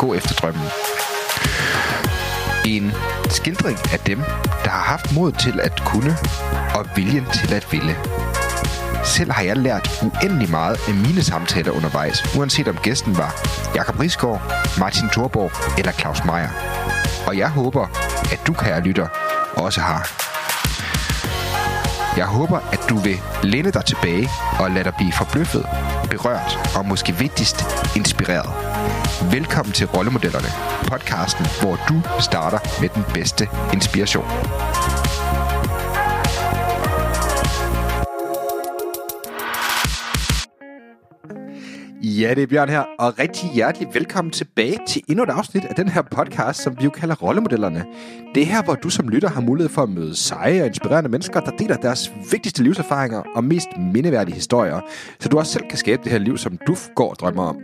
Gå efter drømmen. En skildring af dem, der har haft mod til at kunne og viljen til at ville. Selv har jeg lært uendelig meget af mine samtaler undervejs, uanset om gæsten var Jakob Risgaard, Martin Thorborg eller Claus Meier. Og jeg håber, at du, kære lytter, også har. Jeg håber, at du vil læne dig tilbage og lade dig blive forbløffet, berørt og måske vigtigst inspireret. Velkommen til Rollemodellerne, podcasten, hvor du starter med den bedste inspiration. Ja, det er Bjørn her, og rigtig hjertelig velkommen tilbage til endnu et afsnit af den her podcast, som vi jo kalder Rollemodellerne. Det er her, hvor du som lytter har mulighed for at møde seje og inspirerende mennesker, der deler deres vigtigste livserfaringer og mest mindeværdige historier, så du også selv kan skabe det her liv, som du går og drømmer om.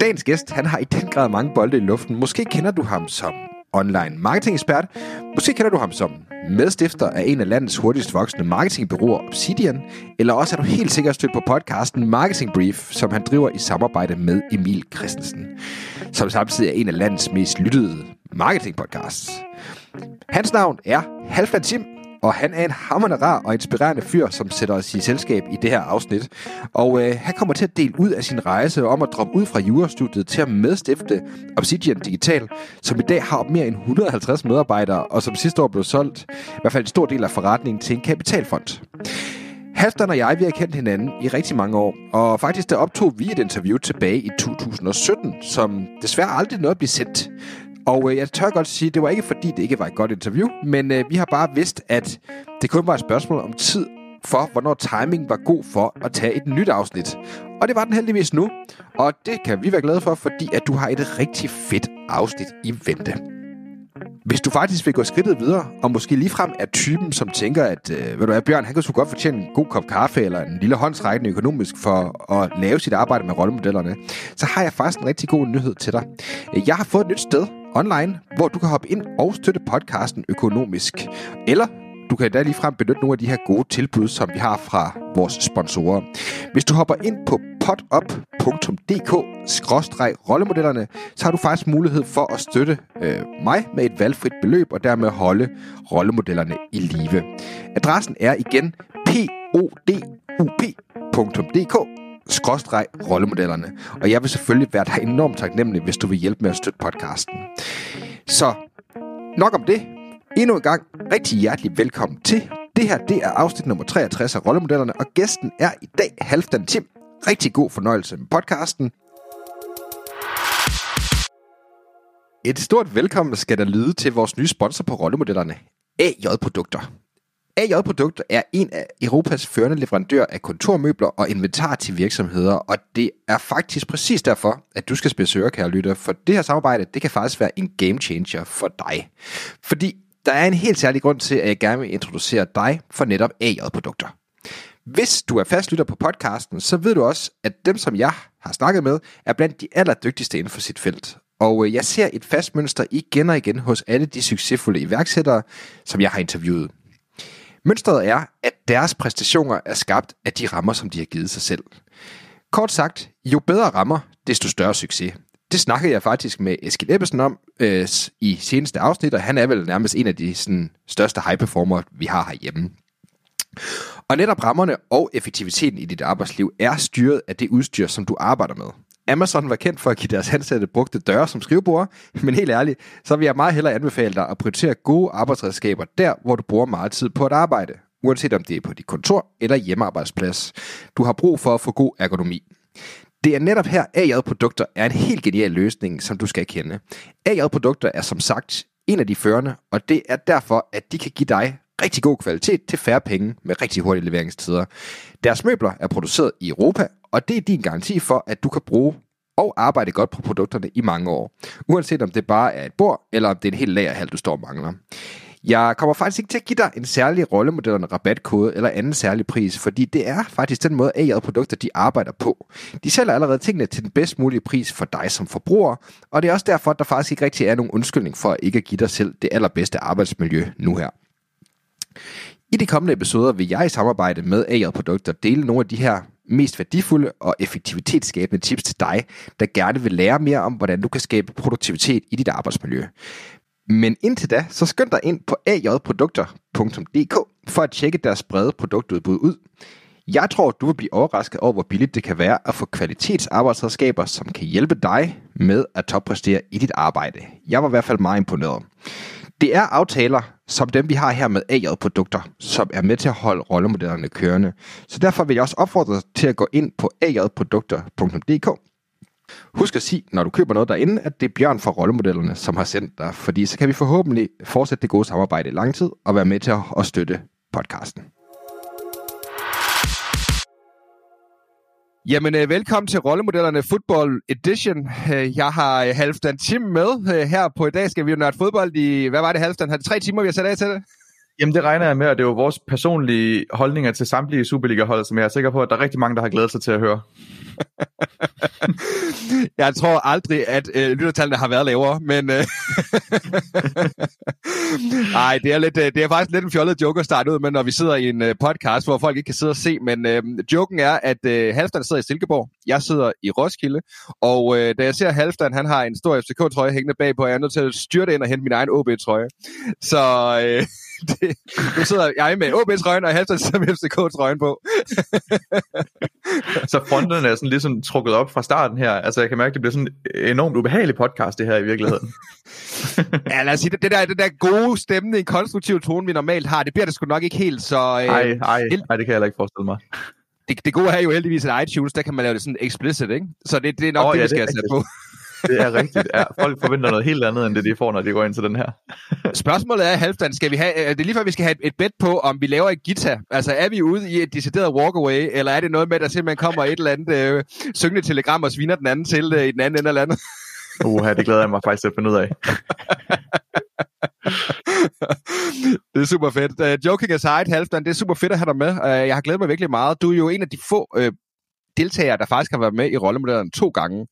Dagens gæst, han har i den grad mange bolde i luften. Måske kender du ham som online marketingekspert. Måske kender du ham som medstifter af en af landets hurtigst voksende marketingbureauer Obsidian, eller også er du helt sikkert stødt på podcasten Marketing Brief, som han driver i samarbejde med Emil Christensen, som samtidig er en af landets mest lyttede marketingpodcasts. Hans navn er Halfdan Tim, og han er en hammerende rar og inspirerende fyr, som sætter os i selskab i det her afsnit. Og øh, han kommer til at dele ud af sin rejse om at droppe ud fra jurastudiet til at medstifte Obsidian Digital, som i dag har mere end 150 medarbejdere, og som sidste år blev solgt, i hvert fald en stor del af forretningen, til en kapitalfond. Halvdan og jeg, vi har kendt hinanden i rigtig mange år, og faktisk der optog vi et interview tilbage i 2017, som desværre aldrig nåede at blive sendt. Og øh, jeg tør godt sige, at det var ikke fordi, det ikke var et godt interview, men øh, vi har bare vidst, at det kun var et spørgsmål om tid for, hvornår timing var god for at tage et nyt afsnit. Og det var den heldigvis nu, og det kan vi være glade for, fordi at du har et rigtig fedt afsnit i vente. Hvis du faktisk vil gå skridtet videre, og måske ligefrem er typen, som tænker, at øh, ved du hvad, Bjørn, han kan sgu godt fortjene en god kop kaffe eller en lille håndsrækning økonomisk for at lave sit arbejde med rollemodellerne, så har jeg faktisk en rigtig god nyhed til dig. Jeg har fået et nyt sted online, hvor du kan hoppe ind og støtte podcasten økonomisk. Eller du kan da ligefrem benytte nogle af de her gode tilbud, som vi har fra vores sponsorer. Hvis du hopper ind på potup.dk-rollemodellerne, så har du faktisk mulighed for at støtte øh, mig med et valgfrit beløb, og dermed holde rollemodellerne i live. Adressen er igen podup.dk skråstreg rollemodellerne. Og jeg vil selvfølgelig være dig enormt taknemmelig, hvis du vil hjælpe med at støtte podcasten. Så nok om det. Endnu en gang rigtig hjertelig velkommen til. Det her det er afsnit nummer 63 af Rollemodellerne, og gæsten er i dag Halvdan Tim. Rigtig god fornøjelse med podcasten. Et stort velkommen skal der lyde til vores nye sponsor på Rollemodellerne, AJ Produkter. AJ Produkt er en af Europas førende leverandør af kontormøbler og inventar til virksomheder, og det er faktisk præcis derfor, at du skal spidse kære lytter, for det her samarbejde, det kan faktisk være en game changer for dig. Fordi der er en helt særlig grund til, at jeg gerne vil introducere dig for netop AJ Produkter. Hvis du er fastlytter på podcasten, så ved du også, at dem, som jeg har snakket med, er blandt de allerdygtigste inden for sit felt. Og øh, jeg ser et fast mønster igen og igen hos alle de succesfulde iværksættere, som jeg har interviewet. Mønstret er, at deres præstationer er skabt af de rammer, som de har givet sig selv. Kort sagt, jo bedre rammer, desto større succes. Det snakkede jeg faktisk med Eskild Ebbesen om øh, i seneste afsnit, og han er vel nærmest en af de sådan, største high performer, vi har herhjemme. Og netop rammerne og effektiviteten i dit arbejdsliv er styret af det udstyr, som du arbejder med. Amazon var kendt for at give deres ansatte brugte døre som skrivebord, men helt ærligt, så vil jeg meget hellere anbefale dig at prioritere gode arbejdsredskaber der, hvor du bruger meget tid på at arbejde, uanset om det er på dit kontor eller hjemmearbejdsplads. Du har brug for at få god ergonomi. Det er netop her, AJ Produkter er en helt genial løsning, som du skal kende. AJ Produkter er som sagt en af de førende, og det er derfor, at de kan give dig rigtig god kvalitet til færre penge med rigtig hurtige leveringstider. Deres møbler er produceret i Europa, og det er din garanti for, at du kan bruge og arbejde godt på produkterne i mange år. Uanset om det bare er et bord, eller om det er en hel lagerhal, du står og mangler. Jeg kommer faktisk ikke til at give dig en særlig rollemodel, rabatkode eller anden særlig pris, fordi det er faktisk den måde, AI produkter de arbejder på. De sælger allerede tingene til den bedst mulige pris for dig som forbruger, og det er også derfor, at der faktisk ikke rigtig er nogen undskyldning for at ikke at give dig selv det allerbedste arbejdsmiljø nu her. I de kommende episoder vil jeg i samarbejde med AI produkter dele nogle af de her mest værdifulde og effektivitetsskabende tips til dig, der gerne vil lære mere om, hvordan du kan skabe produktivitet i dit arbejdsmiljø. Men indtil da, så skynd dig ind på ajprodukter.dk for at tjekke deres brede produktudbud ud. Jeg tror, du vil blive overrasket over, hvor billigt det kan være at få kvalitetsarbejdsredskaber, som kan hjælpe dig med at toppræstere i dit arbejde. Jeg var i hvert fald meget imponeret. Det er aftaler som dem, vi har her med AI-produkter, som er med til at holde rollemodellerne kørende. Så derfor vil jeg også opfordre dig til at gå ind på ajprodukter.dk Husk at sige, når du køber noget derinde, at det er Bjørn fra Rollemodellerne, som har sendt dig, fordi så kan vi forhåbentlig fortsætte det gode samarbejde i lang tid og være med til at støtte podcasten. Jamen, øh, velkommen til Rollemodellerne Football Edition. Øh, jeg har øh, Halvdan Tim med her på i dag. Skal vi jo nørde fodbold i, hvad var det Halvdan? Har det tre timer, vi har sat af til det? Jamen det regner jeg med, og det er jo vores personlige holdninger til samtlige Superliga-hold, som jeg er sikker på, at der er rigtig mange, der har glædet sig til at høre. jeg tror aldrig, at øh, lyttertallene har været lavere, men... Øh, Ej, det er, lidt, øh, det er faktisk lidt en fjollet joke at starte ud med, når vi sidder i en øh, podcast, hvor folk ikke kan sidde og se, men øh, joken er, at øh, Halvdan sidder i Silkeborg, jeg sidder i Roskilde, og øh, da jeg ser Halvdan, han har en stor FCK-trøje hængende bagpå, jeg er nødt til at styrte ind og hente min egen OB-trøje. Så... Øh, det, nu sidder jeg med OB-trøjen, og Halvdan sidder med FCK-trøjen på. så fronterne er sådan ligesom trukket op fra starten her. Altså, jeg kan mærke, det bliver sådan en enormt ubehagelig podcast, det her i virkeligheden. ja, lad os sige, det, det, der, det der gode stemning, konstruktive tone, vi normalt har, det bliver det sgu nok ikke helt, så... Nej, øh, ej, ej, det kan jeg heller ikke forestille mig. Det, det gode er jo heldigvis, at iTunes, der kan man lave det sådan explicit, ikke? Så det, det er nok oh, det, ja, vi skal have sat på. Det er rigtigt. Ja, folk forventer noget helt andet, end det de får, når de går ind til den her. Spørgsmålet er, Halvdan, skal vi have, er det lige før, vi skal have et, et bet på, om vi laver et guitar? Altså, er vi ude i et decideret walkaway, eller er det noget med, at der simpelthen kommer et eller andet øh, syngende telegram og sviner den anden til øh, i den anden ende af landet? Uha, det glæder jeg mig faktisk til at finde ud af. det er super fedt. Uh, joking aside, Halvdan, det er super fedt at have dig med. Uh, jeg har glædet mig virkelig meget. Du er jo en af de få uh, deltagere, der faktisk har været med i rollemodellerne to gange.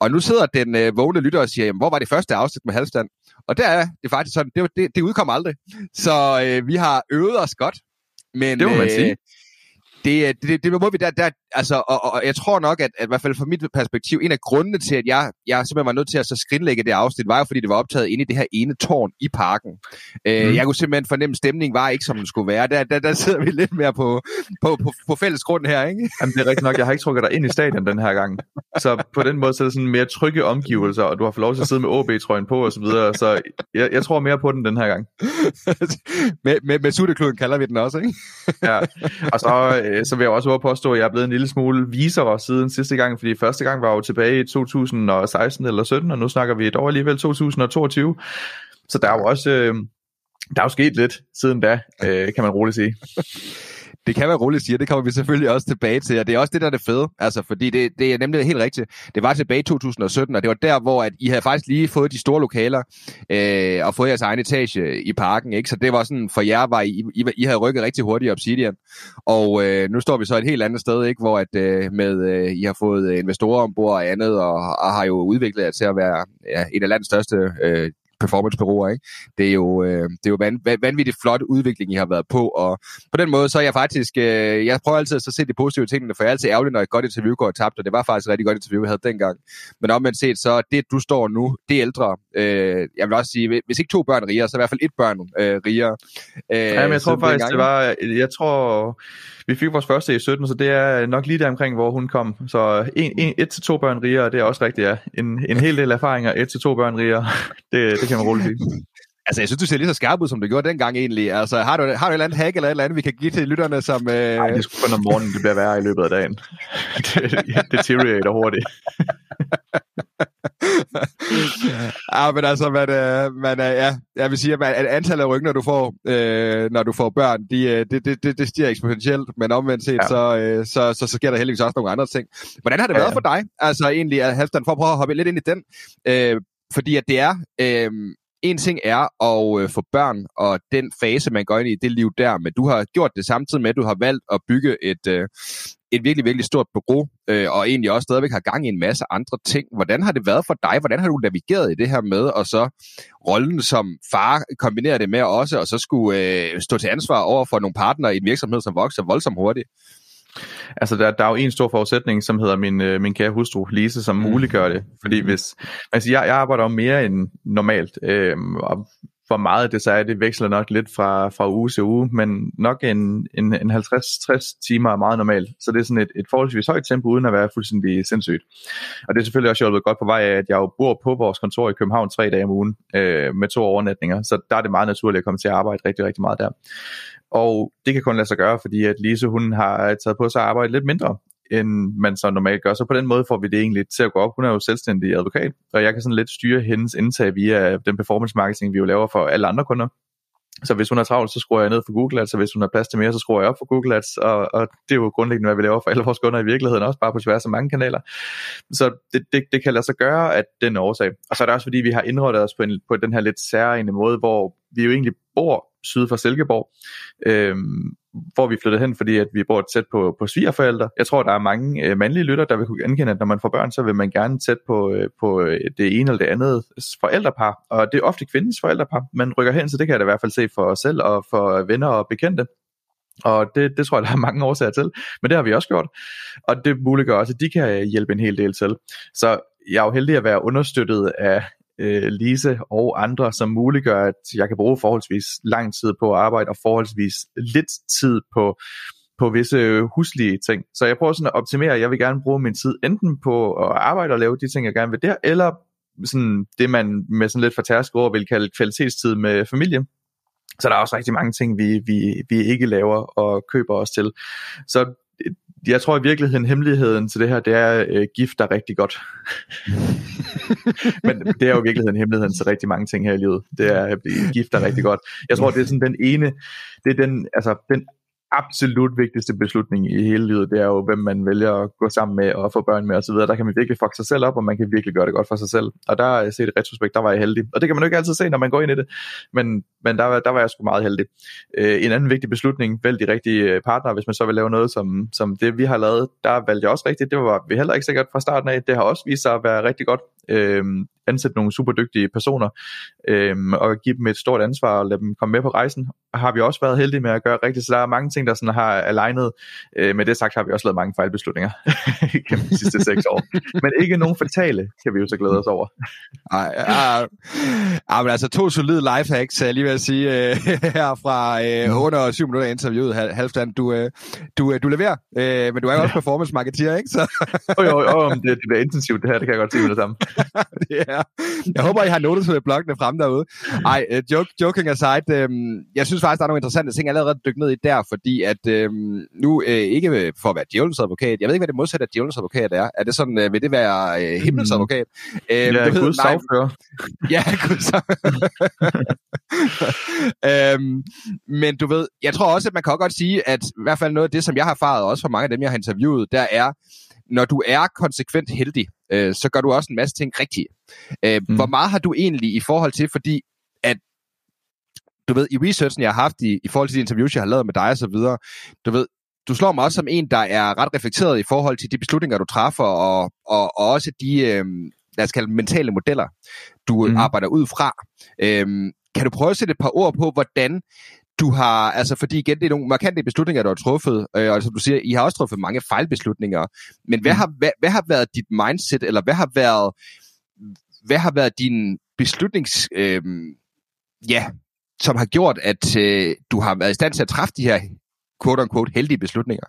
Og nu sidder den øh, vågne lytter og siger, jamen, hvor var det første afsnit med halvstand? Og der er det faktisk sådan, det, det, det udkom aldrig. Så øh, vi har øvet os godt. Men, det må man sige. Øh, det, det, det må vi der, der altså, og, og, jeg tror nok, at, at i hvert fald fra mit perspektiv, en af grundene til, at jeg, jeg simpelthen var nødt til at så skrinlægge det afsnit, var jo, fordi det var optaget inde i det her ene tårn i parken. Øh, mm. Jeg kunne simpelthen fornemme, at stemningen var ikke, som den skulle være. Der, der, der sidder vi lidt mere på, på, på, på fælles grund her, ikke? Jamen, det er rigtigt nok. Jeg har ikke trukket dig ind i stadion den her gang. Så på den måde, så er det sådan mere trygge omgivelser, og du har fået lov til at sidde med OB-trøjen på og så videre. Så jeg, jeg tror mere på den den her gang. med med, med suttekloden kalder vi den også, ikke? ja, og så, øh, Øh, så vil jeg også påstå, at jeg er blevet en lille smule visere siden sidste gang, fordi første gang var jo tilbage i 2016 eller 17, og nu snakker vi et år alligevel 2022. Så der er jo også øh, der er jo sket lidt siden da, øh, kan man roligt sige. Det kan være roligt siger. det kommer vi selvfølgelig også tilbage til, og det er også det, der er det fede, altså, fordi det, det er nemlig helt rigtigt. Det var tilbage i 2017, og det var der, hvor at I havde faktisk lige fået de store lokaler, øh, og fået jeres egen etage i parken, ikke? Så det var sådan, for jer var I, I, I havde rykket rigtig hurtigt i Obsidian, og øh, nu står vi så et helt andet sted, ikke? Hvor at øh, med, øh, I har fået investorer ombord og andet, og, og har jo udviklet jer til at være ja, en af landets største øh, performancebureauer. Ikke? Det er jo, øh, det er jo van, vanvittigt flot udvikling, I har været på, og på den måde, så er jeg faktisk, øh, jeg prøver altid at se de positive tingene, for jeg er altid ærgerlig, når et godt interview går tabt, og det var faktisk et rigtig godt interview, vi havde dengang. Men omvendt set, så det, du står nu, det er ældre. Øh, jeg vil også sige, hvis ikke to børn riger, så i hvert fald et børn øh, riger. Øh, ja, men jeg tror faktisk, det var, jeg tror, vi fik vores første i 17, så det er nok lige der omkring, hvor hun kom. Så en, en, et til to børn rigere, det er også rigtigt, ja. En, en hel del erfaringer, et til to børn rigere, det, det kan man roligt sige. Altså, jeg synes, du ser lige så skarp ud, som du gjorde dengang egentlig. Altså, har du, har du et eller andet hack eller et eller andet, vi kan give til lytterne, som... Øh... Nej, det er sgu kun om morgenen, det bliver værre i løbet af dagen. det deteriorater hurtigt. Ja, men altså, man, øh, man, ja, jeg vil sige, at, man, at antallet af rygner, du får, øh, når du får børn, de, øh, det, det, det, det stiger eksponentielt, men omvendt set, ja. så, øh, så, så, så sker der heldigvis også nogle andre ting. Hvordan har det ja, været ja. for dig? Altså egentlig, Halvdan, for at prøve at hoppe lidt ind i den, øh, fordi at det er, øh, en ting er at øh, få børn og den fase, man går ind i det liv der, men du har gjort det samtidig med, at du har valgt at bygge et, øh, et virkelig, virkelig stort bureau, øh, og egentlig også stadigvæk har gang i en masse andre ting. Hvordan har det været for dig? Hvordan har du navigeret i det her med, og så rollen som far kombinere det med også, og så skulle øh, stå til ansvar over for nogle partnere i en virksomhed, som vokser voldsomt hurtigt? Altså, der, der er jo en stor forudsætning, som hedder min, øh, min kære hustru, Lise, som mm. muliggør det. Fordi hvis... Altså, jeg, jeg arbejder jo mere end normalt, øh, og hvor meget det så er, det veksler nok lidt fra, fra uge til uge, men nok en, en, en 50-60 timer er meget normalt. Så det er sådan et, et forholdsvis højt tempo, uden at være fuldstændig sindssygt. Og det er selvfølgelig også hjulpet godt på vej af, at jeg jo bor på vores kontor i København tre dage om ugen, øh, med to overnatninger, så der er det meget naturligt at komme til at arbejde rigtig, rigtig meget der. Og det kan kun lade sig gøre, fordi at Lise hun har taget på sig at arbejde lidt mindre, end man så normalt gør. Så på den måde får vi det egentlig til at gå op. Hun er jo selvstændig advokat, og jeg kan sådan lidt styre hendes indtag via den performance marketing, vi jo laver for alle andre kunder. Så hvis hun er travlt, så skruer jeg ned for Google Ads, og hvis hun har plads til mere, så skruer jeg op for Google Ads, og, og det er jo grundlæggende, hvad vi laver for alle vores kunder i virkeligheden, også bare på tværs af mange kanaler. Så det, det, det kan lade sig gøre, at den årsag. Og så er det også fordi, vi har indrettet os på, en, på den her lidt særlige måde, hvor vi jo egentlig bor syd for Silkeborg, øh, hvor vi flyttede hen, fordi at vi bor tæt på, på svigerforældre. Jeg tror, der er mange øh, mandlige lytter, der vil kunne genkende, at når man får børn, så vil man gerne tæt på, øh, på øh, det ene eller det andet forældrepar. Og det er ofte kvindens forældrepar, man rykker hen, så det kan jeg da i hvert fald se for os selv og for venner og bekendte. Og det, det tror jeg, der er mange årsager til, men det har vi også gjort. Og det muliggør også, at de kan hjælpe en hel del til. Så jeg er jo heldig at være understøttet af øh, Lise og andre, som muliggør, at jeg kan bruge forholdsvis lang tid på at arbejde, og forholdsvis lidt tid på, på visse øh, huslige ting. Så jeg prøver sådan at optimere, jeg vil gerne bruge min tid enten på at arbejde og lave de ting, jeg gerne vil der, eller sådan det, man med sådan lidt for tærske ord vil kalde kvalitetstid med familie. Så der er også rigtig mange ting, vi, vi, vi ikke laver og køber os til. Så jeg tror i virkeligheden, hemmeligheden til det her, det er øh, gift der rigtig godt. Men det er jo i virkeligheden hemmeligheden til rigtig mange ting her i livet. Det er at blive gift der rigtig godt. Jeg tror, det er sådan den ene, det er den, altså den absolut vigtigste beslutning i hele livet, det er jo, hvem man vælger at gå sammen med og få børn med osv. Der kan man virkelig fuck sig selv op, og man kan virkelig gøre det godt for sig selv. Og der jeg set i retrospekt, der var jeg heldig. Og det kan man jo ikke altid se, når man går ind i det. Men, men der, der var jeg sgu meget heldig. Øh, en anden vigtig beslutning, vælg de rigtige øh, partner, hvis man så vil lave noget som, som det, vi har lavet. Der valgte jeg også rigtigt. Det var vi heller ikke sikkert fra starten af. Det har også vist sig at være rigtig godt. Øh, ansætte nogle super dygtige personer øh, og give dem et stort ansvar og lade dem komme med på rejsen, har vi også været heldige med at gøre rigtigt. Så der er mange ting, der sådan har alignet. Øh, med det sagt har vi også lavet mange fejlbeslutninger gennem de sidste seks år. Men ikke nogen fatale, kan vi jo så glæde os over. Ej, ja, ja, men altså to solide lifehacks, jeg lige vil sige, øh, her fra øh, under syv minutter interviewet, Halvstand. Du, øh, du, øh, du leverer, øh, men du er jo også performance marketeer, ikke? Så... jo, jo, jo, det, det bliver intensivt det her, det kan jeg godt sige med det samme. det er Jeg håber, I har notet med bloggene frem derude. Ej, uh, joke, joking aside, øh, jeg synes faktisk, der er nogle interessante ting, jeg allerede dykke ned i der, fordi at øh, nu, øh, ikke for at være djævelens advokat, jeg ved ikke, hvad det modsatte af djævelens advokat er. Er det sådan, øh, vil det være øh, himlens advokat? Øh, ja, du Guds sagfører. Ja, Guds øhm, Men du ved, jeg tror også, at man kan godt sige, at i hvert fald noget af det, som jeg har erfaret, også for mange af dem, jeg har interviewet, der er, når du er konsekvent heldig, øh, så gør du også en masse ting rigtigt. Øh, mm. Hvor meget har du egentlig i forhold til, fordi at du ved, i researchen, jeg har haft i, i forhold til de interviews, jeg har lavet med dig og så videre, du ved, du slår mig også som en, der er ret reflekteret i forhold til de beslutninger, du træffer, og, og, og også de, øh, lad os kalde mentale modeller, du mm. arbejder ud fra. Øh, kan du prøve at sætte et par ord på, hvordan du har, altså fordi igen, det er nogle markante beslutninger, du har truffet, øh, og som du siger, I har også truffet mange fejlbeslutninger, men hvad, mm. har, hvad, hvad har været dit mindset, eller hvad har været, hvad har været din beslutnings, øh, ja, som har gjort, at øh, du har været i stand til at træffe de her quote-unquote heldige beslutninger?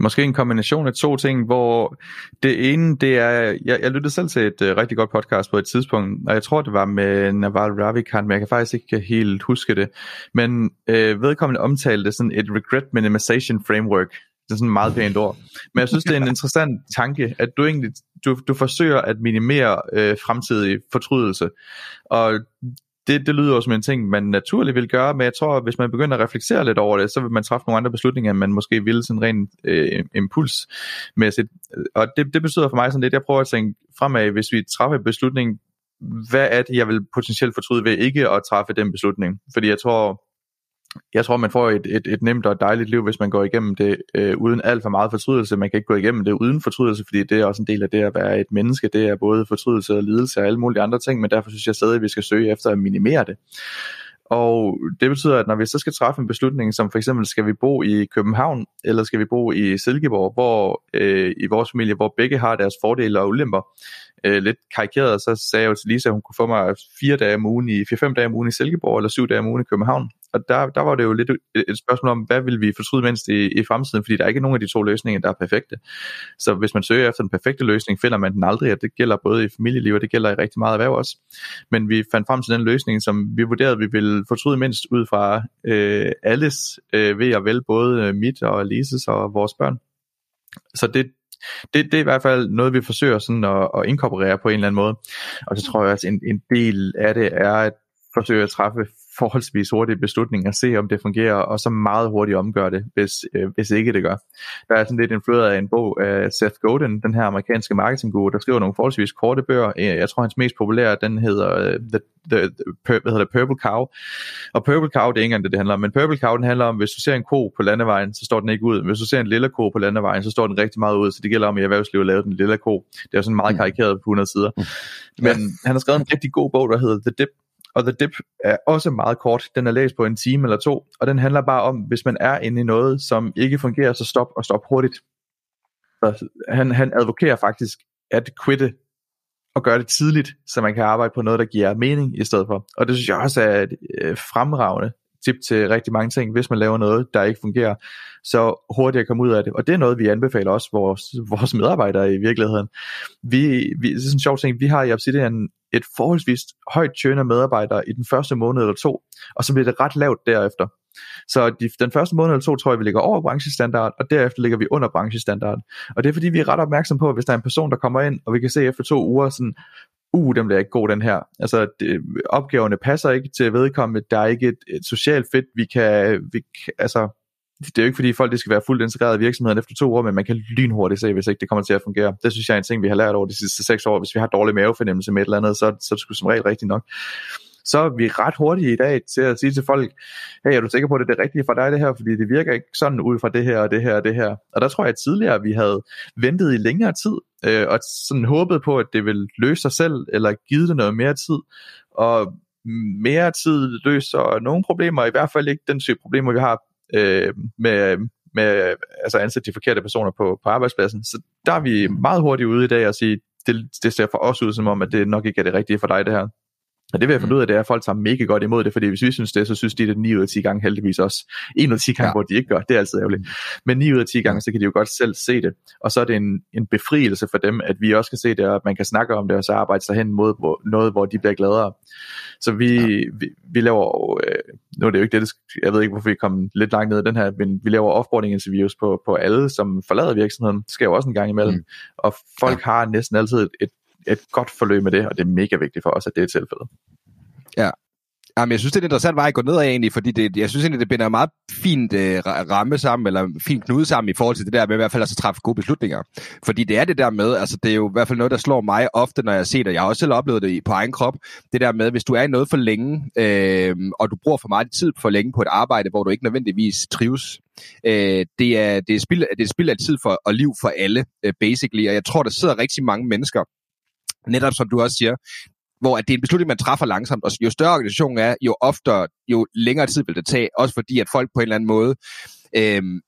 Måske en kombination af to ting, hvor det ene, det er, jeg, jeg lyttede selv til et uh, rigtig godt podcast på et tidspunkt, og jeg tror, det var med Naval Ravikant, men jeg kan faktisk ikke helt huske det. Men uh, vedkommende omtalte sådan et regret minimization framework, er sådan en meget pænt ord. Men jeg synes, det er en interessant tanke, at du egentlig du, du forsøger at minimere øh, fremtidig fortrydelse. Og det, det lyder jo som en ting, man naturligt vil gøre, men jeg tror, at hvis man begynder at reflektere lidt over det, så vil man træffe nogle andre beslutninger, end man måske ville sådan rent øh, impulsmæssigt. Og det, det betyder for mig sådan lidt, jeg prøver at tænke fremad, hvis vi træffer en beslutning, hvad er det, jeg vil potentielt fortryde ved ikke at træffe den beslutning? Fordi jeg tror, jeg tror, man får et, et, et nemt og dejligt liv, hvis man går igennem det øh, uden alt for meget fortrydelse. Man kan ikke gå igennem det uden fortrydelse, fordi det er også en del af det at være et menneske. Det er både fortrydelse og lidelse og alle mulige andre ting, men derfor synes jeg stadig, at vi skal søge efter at minimere det. Og det betyder, at når vi så skal træffe en beslutning, som for eksempel skal vi bo i København, eller skal vi bo i Silkeborg, hvor øh, i vores familie, hvor begge har deres fordele og ulemper, øh, lidt karikeret, så sagde jeg jo til Lisa, at hun kunne få mig fire dage om ugen i, fire-fem dage om ugen i Silkeborg, eller syv dage om ugen i København. Og der, der var det jo lidt et spørgsmål om, hvad vil vi fortryde mindst i, i fremtiden, fordi der er ikke nogen af de to løsninger, der er perfekte. Så hvis man søger efter den perfekte løsning, finder man den aldrig, og det gælder både i familieliv, og det gælder i rigtig meget erhverv også. Men vi fandt frem til den løsning, som vi vurderede, vi ville fortryde mindst ud fra øh, alles øh, ved at vel, både øh, mit og Lises og vores børn. Så det, det, det er i hvert fald noget, vi forsøger sådan at, at inkorporere på en eller anden måde. Og så tror jeg også, en, en del af det er at forsøge at træffe forholdsvis hurtige beslutninger, se om det fungerer, og så meget hurtigt omgøre det, hvis, øh, hvis ikke det gør. Der er sådan lidt influeret af en bog af Seth Godin, den her amerikanske marketingguru, der skriver nogle forholdsvis korte bøger. Jeg tror, hans mest populære, den hedder uh, The, the, the, hvad hedder det, Purple Cow. Og Purple Cow, det er ikke engang det, det handler om, men Purple Cow, den handler om, hvis du ser en ko på landevejen, så står den ikke ud. Hvis du ser en lille ko på landevejen, så står den rigtig meget ud, så det gælder om i erhvervslivet at lave den lille ko. Det er sådan meget mm. karikeret på 100 sider. Mm. Men han har skrevet en rigtig god bog, der hedder The Dip, og The Dip er også meget kort. Den er læst på en time eller to, og den handler bare om, hvis man er inde i noget, som ikke fungerer, så stop og stop hurtigt. Så han, han advokerer faktisk at quitte og gøre det tidligt, så man kan arbejde på noget, der giver mening i stedet for. Og det synes jeg også er et øh, fremragende tip til rigtig mange ting, hvis man laver noget, der ikke fungerer, så hurtigt at komme ud af det. Og det er noget, vi anbefaler også vores, vores medarbejdere i virkeligheden. Vi, vi, det er sådan en sjov ting, vi har i Obsidian et forholdsvis højt churn af medarbejdere i den første måned eller to, og så bliver det ret lavt derefter. Så de, den første måned eller to tror jeg, vi ligger over branchestandard, og derefter ligger vi under branchestandard. Og det er fordi, vi er ret opmærksom på, at hvis der er en person, der kommer ind, og vi kan se efter to uger, sådan, uh, den bliver ikke god den her. Altså, det, opgaverne passer ikke til vedkommende, der er ikke et, et socialt fedt, vi kan, vi, altså, det er jo ikke fordi folk det skal være fuldt integreret i virksomheden efter to år, men man kan lynhurtigt se, hvis ikke det kommer til at fungere. Det synes jeg er en ting, vi har lært over de sidste seks år. Hvis vi har dårlig mavefornemmelse med et eller andet, så, så er det sgu som regel rigtigt nok. Så er vi ret hurtige i dag til at sige til folk, hey, er du sikker på, at det er det rigtige for dig det her? Fordi det virker ikke sådan ud fra det her og det her og det her. Og der tror jeg at tidligere, at vi havde ventet i længere tid, øh, og sådan håbet på, at det ville løse sig selv, eller give det noget mere tid. Og mere tid løser nogle problemer, i hvert fald ikke den type problemer, vi har øh, med, med altså ansætte de forkerte personer på, på arbejdspladsen. Så der er vi meget hurtigt ude i dag og sige, det, det ser for os ud som om, at det nok ikke er det rigtige for dig det her. Og det vil jeg finde mm. ud af, det er, at folk tager mega godt imod det, fordi hvis vi synes det, så synes de det 9 ud af 10 gange heldigvis også. 1 ud af 10 gange, ja. hvor de ikke gør, det er altid ærgerligt. Men 9 ud af 10 gange, så kan de jo godt selv se det. Og så er det en, en befrielse for dem, at vi også kan se det, og at man kan snakke om det, og så arbejde sig hen mod hvor, noget, hvor de bliver gladere. Så vi, ja. vi, vi laver, øh, nu er det jo ikke det, det, jeg ved ikke, hvorfor vi kom lidt langt ned i den her, men vi laver offboarding interviews på, på alle, som forlader virksomheden. Det sker jo også en gang imellem. Mm. Og folk ja. har næsten altid et, et, et godt forløb med det, og det er mega vigtigt for os, at det er tilfældet. Ja. Jamen, jeg synes, det er en interessant vej at gå ned af egentlig, fordi det, jeg synes egentlig, det binder meget fint øh, ramme sammen, eller fint knude sammen i forhold til det der med i hvert fald at træffe gode beslutninger. Fordi det er det der med, altså det er jo i hvert fald noget, der slår mig ofte, når jeg ser det. Jeg har også selv oplevet det på egen krop. Det der med, hvis du er i noget for længe, øh, og du bruger for meget tid for længe på et arbejde, hvor du ikke nødvendigvis trives, øh, det, er, det, er spild, det er spild af tid for, og liv for alle, øh, basically. Og jeg tror, der sidder rigtig mange mennesker, netop som du også siger, hvor at det er en beslutning, man træffer langsomt, og jo større organisationen er, jo oftere, jo længere tid vil det tage, også fordi at folk på en eller anden måde, øhm,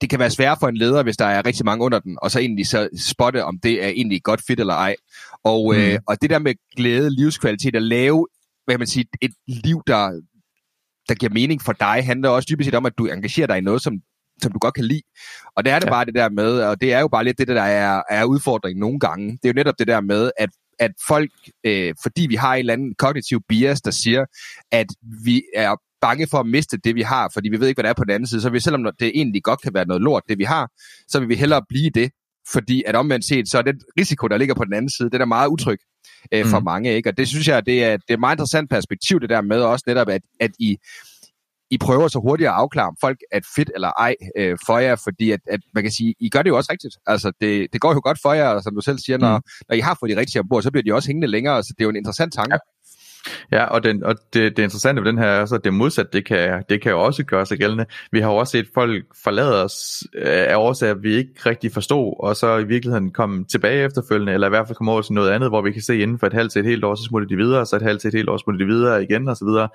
det kan være svært for en leder, hvis der er rigtig mange under den, og så egentlig så spotte, om det er egentlig godt fit eller ej. Og, øh, mm. øh, og det der med glæde, livskvalitet, at lave hvad man sige, et liv, der, der giver mening for dig, handler også dybest set om, at du engagerer dig i noget, som som du godt kan lide. Og det er det ja. bare det der med, og det er jo bare lidt det, der er, er udfordringen nogle gange. Det er jo netop det der med, at at folk, øh, fordi vi har en eller anden kognitiv bias, der siger, at vi er bange for at miste det, vi har, fordi vi ved ikke, hvad der er på den anden side. Så vi, selvom det egentlig godt kan være noget lort, det vi har, så vil vi hellere blive det, fordi at omvendt set, så er den risiko, der ligger på den anden side, den er meget utryg øh, for mm. mange. Ikke? Og det synes jeg, det er, det er et meget interessant perspektiv, det der med også netop, at, at I, I prøver så hurtigt at afklare, om folk er fedt eller ej øh, for jer, fordi at, at man kan sige, I gør det jo også rigtigt. Altså, det, det går jo godt for jer, og som du selv siger, når, mm. når I har fået de rigtige ombord, så bliver de også hængende længere, så det er jo en interessant tanke. Ja. Ja, og, den, og det, det interessante ved den her er så, at det modsatte, det kan, det kan jo også gøre sig gældende. Vi har jo også set folk forlade os øh, af årsager, vi ikke rigtig forstod, og så i virkeligheden komme tilbage efterfølgende, eller i hvert fald komme over til noget andet, hvor vi kan se inden for et halvt til et helt år, så smutter de videre, så et halvt til et helt år smutter de videre igen, og så videre.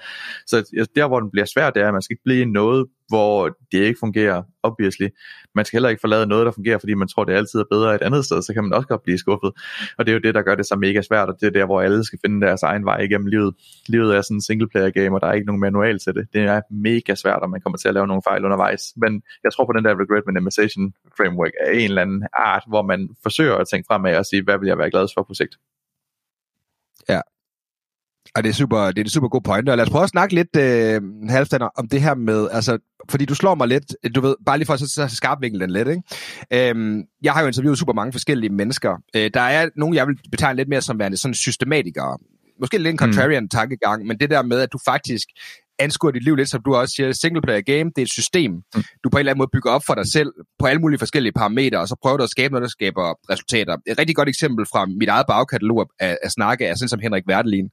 Så altså, der, hvor den bliver svært, det er, at man skal ikke blive noget, hvor det ikke fungerer, obviously. Man skal heller ikke forlade noget, der fungerer, fordi man tror, det altid er bedre et andet sted, så kan man også godt blive skuffet. Og det er jo det, der gør det så mega svært, og det er der, hvor alle skal finde deres egen vej igennem livet. Livet er sådan en single player game, og der er ikke nogen manual til det. Det er mega svært, og man kommer til at lave nogle fejl undervejs. Men jeg tror på den der regret minimization framework af en eller anden art, hvor man forsøger at tænke fremad og sige, hvad vil jeg være glad for på sigt. Ja, og det er super, det er en super god pointe. Og lad os prøve at snakke lidt, øh, Halvstander, om det her med, altså, fordi du slår mig lidt, du ved, bare lige for at så, så skarpvikle den lidt, ikke? Øhm, jeg har jo interviewet super mange forskellige mennesker. Øh, der er nogle, jeg vil betegne lidt mere som værende sådan systematikere. Måske lidt en contrarian mm. tankegang, men det der med, at du faktisk anskuer dit liv lidt, som du også siger, single player game, det er et system, mm. du på en eller anden måde bygger op for dig selv på alle mulige forskellige parametre, og så prøver du at skabe noget, der skaber resultater. Et rigtig godt eksempel fra mit eget bagkatalog af, af snakke er sådan som Henrik Verdelin.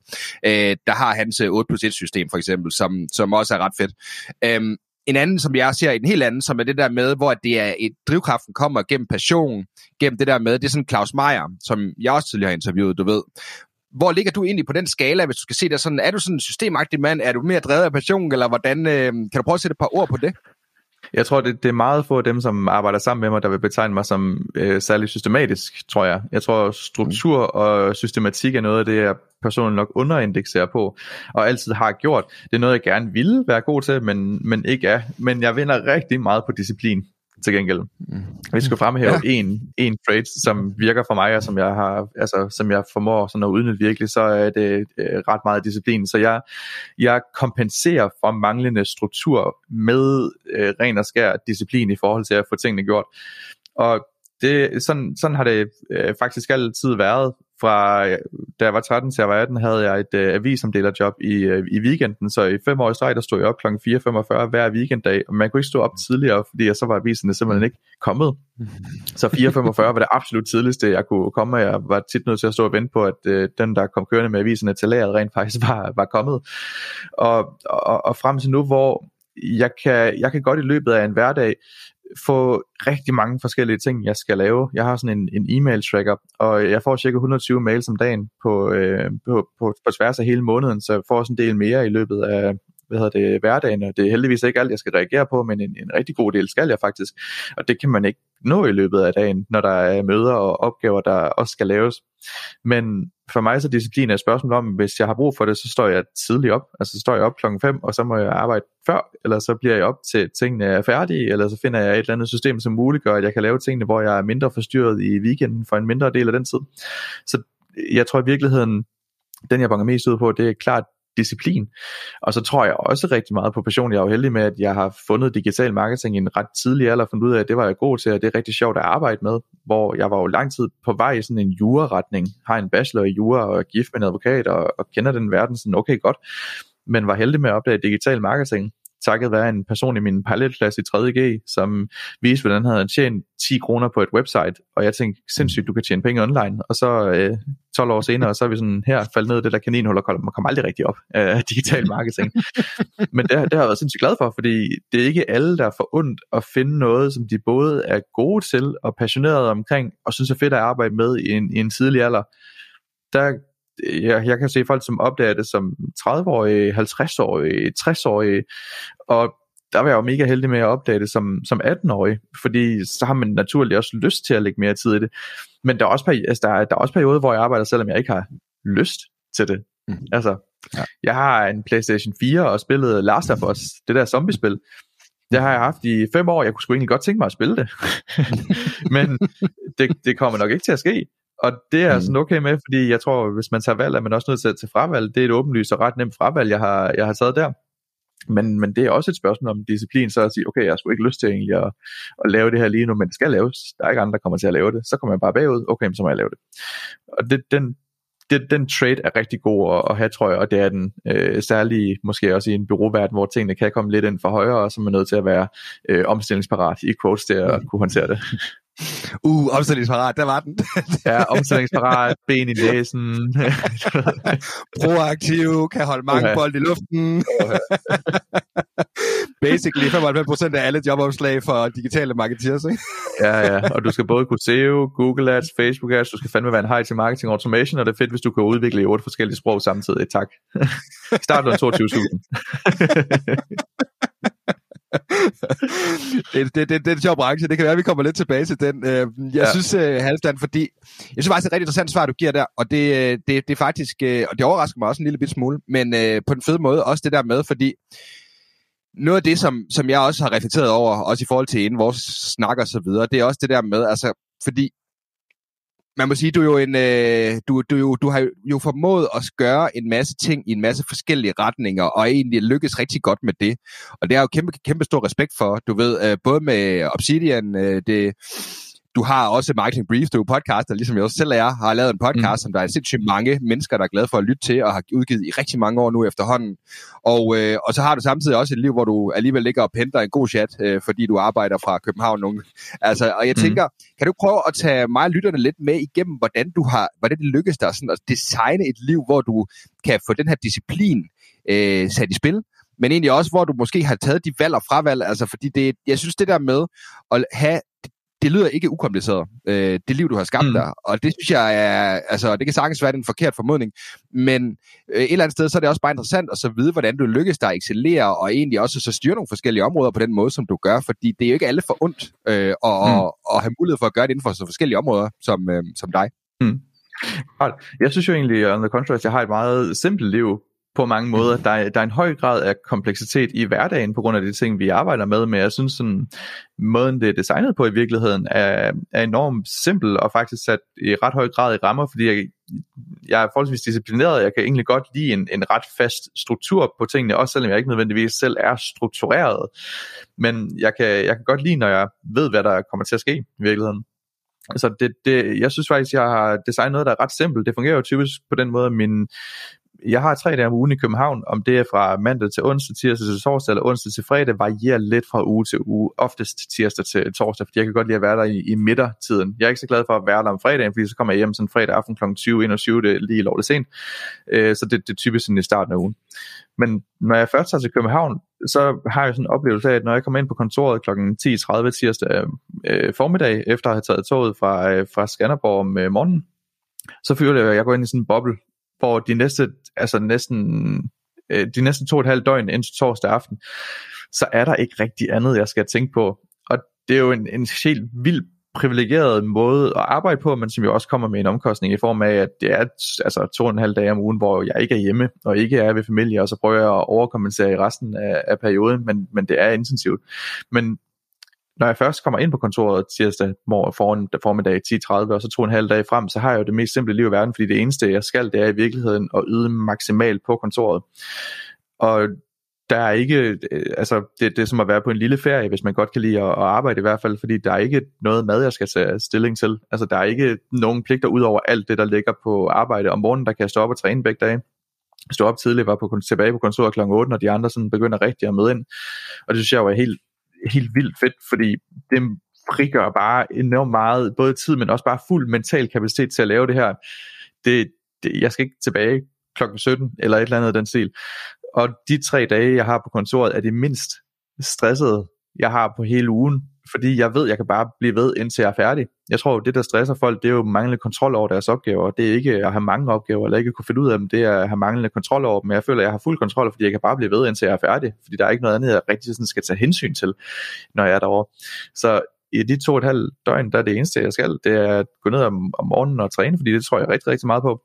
Øh, der har hans 8 øh, plus 1 system for eksempel, som, som også er ret fedt. Øhm, en anden, som jeg ser en helt anden, som er det der med, hvor det er et drivkraften kommer gennem passion, gennem det der med, det er sådan Claus Meier, som jeg også tidligere har interviewet, du ved, hvor ligger du egentlig på den skala, hvis du skal se det sådan? Er du sådan en systemagtig mand? Er du mere drevet af passion, eller hvordan? Øh, kan du prøve at sætte et par ord på det? Jeg tror, det, det er meget få af dem, som arbejder sammen med mig, der vil betegne mig som øh, særlig systematisk, tror jeg. Jeg tror, struktur og systematik er noget af det, jeg personligt nok underindekserer på, og altid har gjort. Det er noget, jeg gerne ville være god til, men, men ikke er. Men jeg vinder rigtig meget på disciplin til gengæld. Mm. Hvis jeg skulle fremhæve ja. en, en trade, som virker for mig, og som jeg, har, altså, som jeg formår sådan at udnytte virkelig, så er det øh, ret meget disciplin. Så jeg, jeg kompenserer for manglende struktur med øh, ren og skær disciplin i forhold til at få tingene gjort. Og det, sådan, sådan har det øh, faktisk altid været fra da jeg var 13 til jeg var 18, havde jeg et uh, avisomdelerjob i, øh, i weekenden, så i fem år i streg, der stod jeg op kl. 4.45 hver weekenddag, og man kunne ikke stå op tidligere, fordi så var aviserne simpelthen ikke kommet. Så 4.45 var det absolut tidligste, jeg kunne komme, og jeg var tit nødt til at stå og vente på, at øh, den, der kom kørende med aviserne til lageret, rent faktisk var, var kommet. Og, og, og frem til nu, hvor jeg kan, jeg kan godt i løbet af en hverdag få rigtig mange forskellige ting, jeg skal lave. Jeg har sådan en, en e-mail tracker, og jeg får cirka 120 mails om dagen på, øh, på, på, på tværs af hele måneden, så jeg får også en del mere i løbet af, hvad hedder det, hverdagen, og det er heldigvis ikke alt, jeg skal reagere på, men en, en rigtig god del skal jeg faktisk, og det kan man ikke nå i løbet af dagen, når der er møder og opgaver, der også skal laves. Men for mig så disciplin er et spørgsmål om, hvis jeg har brug for det, så står jeg tidligt op, altså så står jeg op klokken 5, og så må jeg arbejde før, eller så bliver jeg op til tingene er færdige, eller så finder jeg et eller andet system, som muliggør, at jeg kan lave tingene, hvor jeg er mindre forstyrret i weekenden for en mindre del af den tid. Så jeg tror i virkeligheden, den jeg banker mest ud på, det er klart disciplin. Og så tror jeg også rigtig meget på passion. Jeg er jo heldig med, at jeg har fundet digital marketing i en ret tidlig alder, og fundet ud af, at det var jeg god til, og det er rigtig sjovt at arbejde med, hvor jeg var jo lang tid på vej i sådan en juraretning, har en bachelor i jura og er gift med en advokat, og, og kender den verden sådan okay godt, men var heldig med at opdage digital marketing, takket være en person i min parallelklasse i 3.G, som viste, hvordan han havde tjent 10 kroner på et website, og jeg tænkte, sindssygt, du kan tjene penge online, og så øh, 12 år senere, så er vi sådan her faldet ned i det der kaninhul, man kommer aldrig rigtig op af øh, digital marketing. Men det, det har jeg været sindssygt glad for, fordi det er ikke alle, der får ondt at finde noget, som de både er gode til og passionerede omkring, og synes er fedt at arbejde med i en, i en tidlig alder. Der, jeg, jeg kan se folk, som opdager det som 30-årige, 50-årige, 60-årige, og der var jeg jo mega heldig med at opdage det som, som 18-årig, fordi så har man naturligt også lyst til at lægge mere tid i det. Men der er også, altså, der er, der er også perioder, hvor jeg arbejder, selvom jeg ikke har lyst til det. Mm. Altså, ja. jeg har en Playstation 4 og spillet Last of Us, det der zombiespil. Det har jeg haft i fem år, jeg kunne sgu egentlig godt tænke mig at spille det. Men det, det kommer nok ikke til at ske. Og det er mm. sådan okay med, fordi jeg tror, hvis man tager valg, er man også nødt til at tage fravalg. Det er et åbenlyst og ret nemt fravalg, jeg har, jeg har taget der. Men, men det er også et spørgsmål om disciplin, så at sige, okay, jeg har sgu ikke lyst til egentlig at, at lave det her lige nu, men det skal laves. Der er ikke andre, der kommer til at lave det. Så kommer jeg bare bagud, okay, så må jeg lave det. Og det, den, det, den trade er rigtig god at, at have, tror jeg, og det er den øh, særlige, måske også i en byråverden, hvor tingene kan komme lidt ind for højre, og så er man nødt til at være øh, omstillingsparat i quotes til at mm. kunne håndtere det. Uh, omstillingsparat, der var den. ja, omstillingsparat, ben i næsen. Proaktiv, kan holde mange okay. bold i luften. Basically 95% af alle jobopslag for digitale marketeers, ikke? ja, ja, og du skal både kunne SEO, Google Ads, Facebook Ads, du skal fandme være en high til marketing automation, og det er fedt, hvis du kan udvikle i otte forskellige sprog samtidig. Tak. Start med 22.000 det, det, det, det er en sjov branche. Det kan være, at vi kommer lidt tilbage til den. Øh, jeg ja. synes, uh, Halvstand, fordi jeg synes faktisk, det er et rigtig interessant svar, du giver der, og det, øh, det, det er faktisk, og det overrasker mig også en lille bit smule, men på den fede måde også det der med, fordi noget af det, som, som jeg også har reflekteret over, også i forhold til inden vores snak og så videre, det er også det der med, altså, fordi man må sige, du er jo en, øh, du, du, jo, du har jo formået at gøre en masse ting i en masse forskellige retninger, og egentlig lykkes rigtig godt med det. Og det er jo kæmpe, kæmpe stor respekt for, du ved, øh, både med Obsidian, øh, det du har også Marketing Brief, du er podcaster, ligesom jeg også selv er, har lavet en podcast, mm. som der er sindssygt mange mennesker, der er glade for at lytte til, og har udgivet i rigtig mange år nu efterhånden. Og, øh, og så har du samtidig også et liv, hvor du alligevel ligger og penter en god chat, øh, fordi du arbejder fra København. Nogle. Altså, og jeg mm. tænker, kan du prøve at tage mig og lytterne lidt med igennem, hvordan, du har, hvordan det lykkes dig sådan at designe et liv, hvor du kan få den her disciplin øh, sat i spil, men egentlig også, hvor du måske har taget de valg og fravalg, altså fordi det, jeg synes det der med at have det lyder ikke ukompliceret, øh, det liv, du har skabt mm. der. Og det synes jeg er, altså det kan sagtens være en forkert formodning, men øh, et eller andet sted, så er det også bare interessant at så vide, hvordan du lykkes dig at excellere, og egentlig også så styre nogle forskellige områder på den måde, som du gør, fordi det er jo ikke alle for ondt øh, at, mm. at, at have mulighed for at gøre det inden for så forskellige områder, som, øh, som dig. Mm. Jeg synes jo egentlig, on the contrary, at jeg har et meget simpelt liv, på mange måder. Der er, der er en høj grad af kompleksitet i hverdagen på grund af de ting, vi arbejder med, men jeg synes, sådan, måden det er designet på i virkeligheden er, er enormt simpel og faktisk sat i ret høj grad i rammer, fordi jeg, jeg er forholdsvis disciplineret, jeg kan egentlig godt lide en, en ret fast struktur på tingene, også selvom jeg ikke nødvendigvis selv er struktureret. Men jeg kan, jeg kan godt lide, når jeg ved, hvad der kommer til at ske i virkeligheden. Så det, det, jeg synes faktisk, jeg har designet noget, der er ret simpelt. Det fungerer jo typisk på den måde, at min, jeg har tre dage om ugen i København, om det er fra mandag til onsdag, tirsdag til torsdag eller onsdag til fredag, varierer lidt fra uge til uge, oftest tirsdag til torsdag, fordi jeg kan godt lide at være der i, i midtertiden. Jeg er ikke så glad for at være der om fredagen, fordi så kommer jeg hjem sådan fredag aften kl. 20, 21, det er lige lovligt sent, øh, så det, det er typisk sådan i starten af ugen. Men når jeg først tager til København, så har jeg sådan en oplevelse af, at når jeg kommer ind på kontoret kl. 10.30 tirsdag øh, formiddag, efter at have taget toget fra, øh, fra Skanderborg om øh, morgenen, så føler jeg, at jeg går ind i sådan en boble, hvor de næste, altså næsten, øh, de næste to og et halvt døgn indtil torsdag aften, så er der ikke rigtig andet, jeg skal tænke på. Og det er jo en, en helt vild privilegeret måde at arbejde på, men som jo også kommer med en omkostning i form af, at det er altså to og en halv dag om ugen, hvor jeg ikke er hjemme, og ikke er ved familie, og så prøver jeg at overkompensere i resten af, af perioden, men, men det er intensivt. Men når jeg først kommer ind på kontoret tirsdag morgen, foran, formiddag 10.30, og så to en halv dag frem, så har jeg jo det mest simple liv i verden, fordi det eneste, jeg skal, det er i virkeligheden at yde maksimalt på kontoret. Og der er ikke, øh, altså det, det er som at være på en lille ferie, hvis man godt kan lide at, at arbejde i hvert fald, fordi der er ikke noget mad, jeg skal tage stilling til. Altså der er ikke nogen pligter ud over alt det, der ligger på arbejde. Om morgenen, der kan jeg stå op og træne begge dage stå op tidligt, var på, tilbage på kontoret kl. 8, når de andre sådan begynder rigtig at møde ind. Og det synes jeg var helt helt vildt fedt, fordi det frigør bare enormt meget, både tid, men også bare fuld mental kapacitet til at lave det her. Det, det, jeg skal ikke tilbage klokken 17, eller et eller andet den stil. Og de tre dage, jeg har på kontoret, er det mindst stressede, jeg har på hele ugen, fordi jeg ved, jeg kan bare blive ved, indtil jeg er færdig. Jeg tror, det der stresser folk, det er jo manglende kontrol over deres opgaver. Det er ikke at have mange opgaver, eller ikke kunne finde ud af dem, det er at have manglende kontrol over dem. Men jeg føler, at jeg har fuld kontrol, fordi jeg kan bare blive ved, indtil jeg er færdig. Fordi der er ikke noget andet, jeg rigtig sådan skal tage hensyn til, når jeg er derovre. Så i de to og et halvt døgn, der er det eneste, jeg skal, det er at gå ned om, om morgenen og træne, fordi det tror jeg rigtig, rigtig meget på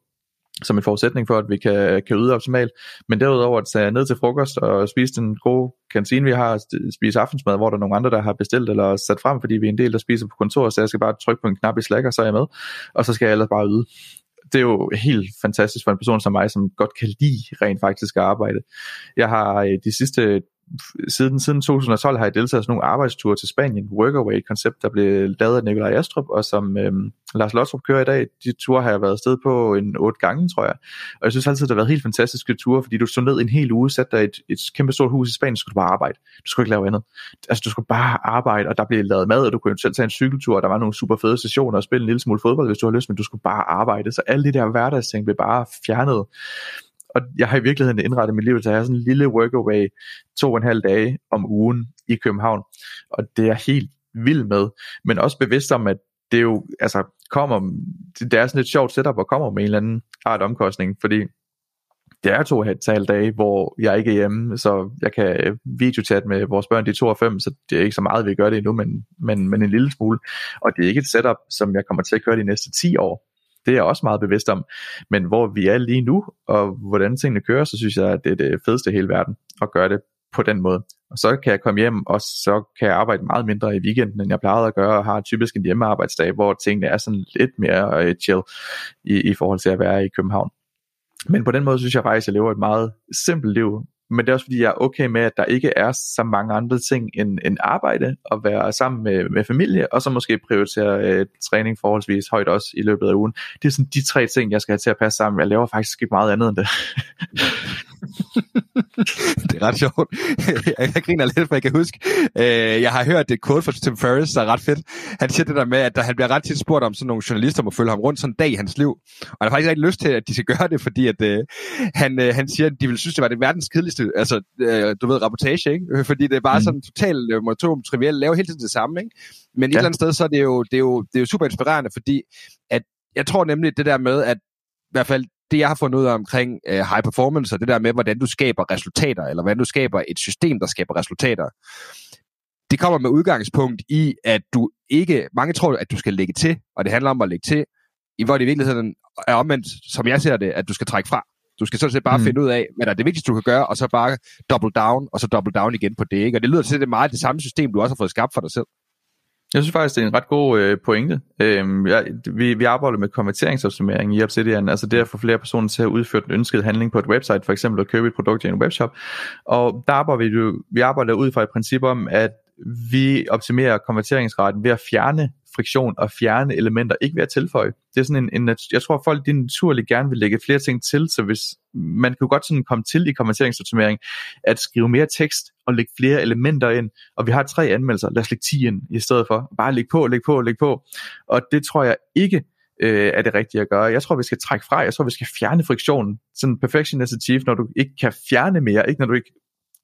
som en forudsætning for, at vi kan, kan yde optimalt. Men derudover at tage ned til frokost og spise den gode kantine, vi har, spise aftensmad, hvor der er nogle andre, der har bestilt eller sat frem, fordi vi er en del, der spiser på kontoret, så jeg skal bare trykke på en knap i Slack, og så er jeg med, og så skal jeg ellers bare yde. det er jo helt fantastisk for en person som mig, som godt kan lide rent faktisk at arbejde. Jeg har øh, de sidste siden, siden 2012 har jeg deltaget i sådan nogle arbejdsture til Spanien, Workaway-koncept, der blev lavet af Nikolaj Astrup, og som øhm, Lars Lottrup kører i dag. De ture har jeg været afsted på en otte gange, tror jeg. Og jeg synes altid, det har været helt fantastiske ture, fordi du stod ned en hel uge, satte dig et, et kæmpe stort hus i Spanien, så skulle du bare arbejde. Du skulle ikke lave andet. Altså, du skulle bare arbejde, og der blev lavet mad, og du kunne selv tage en cykeltur, og der var nogle super fede stationer og spille en lille smule fodbold, hvis du har lyst, men du skulle bare arbejde. Så alle de der hverdagsting blev bare fjernet og jeg har i virkeligheden indrettet mit liv til at have sådan en lille workaway to og en halv dage om ugen i København, og det er jeg helt vild med, men også bevidst om, at det jo, altså, kommer, det er sådan et sjovt setup, og kommer med en eller anden art omkostning, fordi det er to halv dage, hvor jeg ikke er hjemme, så jeg kan videochat med vores børn, de er 2 og 5, så det er ikke så meget, vi gør det endnu, men, men, men en lille smule. Og det er ikke et setup, som jeg kommer til at køre de næste 10 år det er jeg også meget bevidst om. Men hvor vi er lige nu, og hvordan tingene kører, så synes jeg, at det er det fedeste i hele verden at gøre det på den måde. Og så kan jeg komme hjem, og så kan jeg arbejde meget mindre i weekenden, end jeg plejede at gøre, og har typisk en hjemmearbejdsdag, hvor tingene er sådan lidt mere øh, chill i, i forhold til at være i København. Men på den måde synes jeg faktisk, at jeg lever et meget simpelt liv, men det er også fordi, jeg er okay med, at der ikke er så mange andre ting end, end arbejde, og være sammen med, med familie, og så måske prioritere øh, træning forholdsvis højt også i løbet af ugen. Det er sådan de tre ting, jeg skal have til at passe sammen. Jeg laver faktisk ikke meget andet end det. det er ret sjovt. jeg griner lidt, for jeg kan huske, øh, jeg har hørt det quote fra Tim Ferriss, der er ret fedt. Han siger det der med, at han bliver ret tit spurgt om sådan nogle journalister må følge ham rundt sådan en dag i hans liv. Og han har faktisk ikke lyst til, at de skal gøre det, fordi at, øh, han, øh, han siger, at de vil synes, det var det verdens kedeligste, altså øh, du ved, rapportage, ikke? Fordi det er bare mm. sådan totalt øh, monotom, trivielt, lave hele tiden det samme, ikke? Men ja. et eller andet sted, så er det jo, det er jo, det er jo super inspirerende, fordi at jeg tror nemlig det der med, at i hvert fald det, jeg har fundet ud af omkring uh, high performance, og det der med, hvordan du skaber resultater, eller hvordan du skaber et system, der skaber resultater, det kommer med udgangspunkt i, at du ikke, mange tror, at du skal lægge til, og det handler om at lægge til, i hvor det i virkeligheden er omvendt, som jeg ser det, at du skal trække fra. Du skal sådan set bare mm. finde ud af, hvad der er det vigtigste, du kan gøre, og så bare double down, og så double down igen på det. Ikke? Og det lyder til, at det er meget det samme system, du også har fået skabt for dig selv. Jeg synes faktisk, det er en ret god øh, pointe. Øhm, jeg, vi, vi arbejder med konverteringsoptimering i Obsidian, altså det at få flere personer til at udføre den ønskede handling på et website, for eksempel at købe et produkt i en webshop. Og der arbejder vi, jo, vi arbejder ud fra et princip om, at vi optimerer konverteringsraten ved at fjerne friktion og fjerne elementer, ikke ved at tilføje. Det er sådan en, en jeg tror folk de naturligt gerne vil lægge flere ting til, så hvis man kunne godt sådan komme til i konverteringsoptimering at skrive mere tekst og lægge flere elementer ind, og vi har tre anmeldelser, lad os lægge 10 ind i stedet for. Bare lægge på, lægge på, lægge på. Og det tror jeg ikke øh, er det rigtige at gøre. Jeg tror, vi skal trække fra. Jeg tror, vi skal fjerne friktionen. Sådan perfection is achieved, når du ikke kan fjerne mere, ikke når du ikke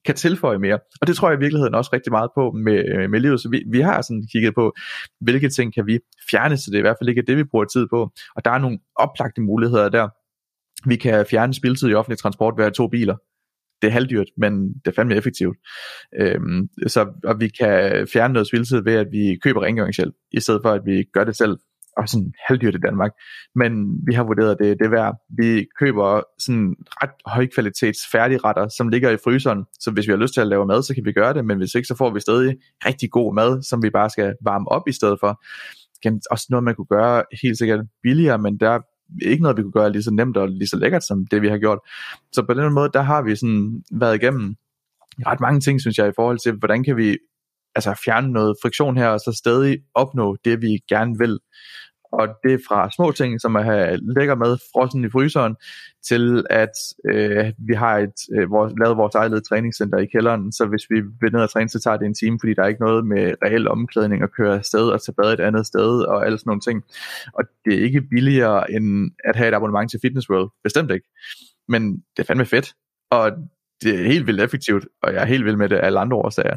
kan tilføje mere. Og det tror jeg i virkeligheden også rigtig meget på med, øh, med livet. Så vi, vi har sådan kigget på, hvilke ting kan vi fjerne, så det er i hvert fald ikke det, vi bruger tid på. Og der er nogle oplagte muligheder der. Vi kan fjerne spildtid i offentlig transport ved at to biler. Det er halvdyrt, men det er fandme effektivt. Øhm, så, og vi kan fjerne noget spiltid ved, at vi køber rengøringshjælp, i stedet for at vi gør det selv og sådan halvdyrt i Danmark. Men vi har vurderet det, det værd. Vi køber sådan ret højkvalitets færdigretter, som ligger i fryseren. Så hvis vi har lyst til at lave mad, så kan vi gøre det, men hvis ikke, så får vi stadig rigtig god mad, som vi bare skal varme op i stedet for. Det også noget, man kunne gøre helt sikkert billigere, men der er ikke noget, vi kunne gøre lige så nemt og lige så lækkert, som det vi har gjort. Så på den måde, der har vi sådan været igennem ret mange ting, synes jeg, i forhold til, hvordan kan vi altså fjerne noget friktion her, og så stadig opnå det, vi gerne vil og det er fra små ting, som at have lækker mad frossen i fryseren, til at øh, vi har et, øh, vores, lavet vores eget træningscenter i kælderen, så hvis vi vil ned og træne, så tager det en time, fordi der er ikke noget med reel omklædning at køre afsted og tage bad et andet sted og alle sådan nogle ting. Og det er ikke billigere end at have et abonnement til Fitness World, bestemt ikke. Men det er fandme fedt, og det er helt vildt effektivt, og jeg er helt vild med det af alle andre årsager.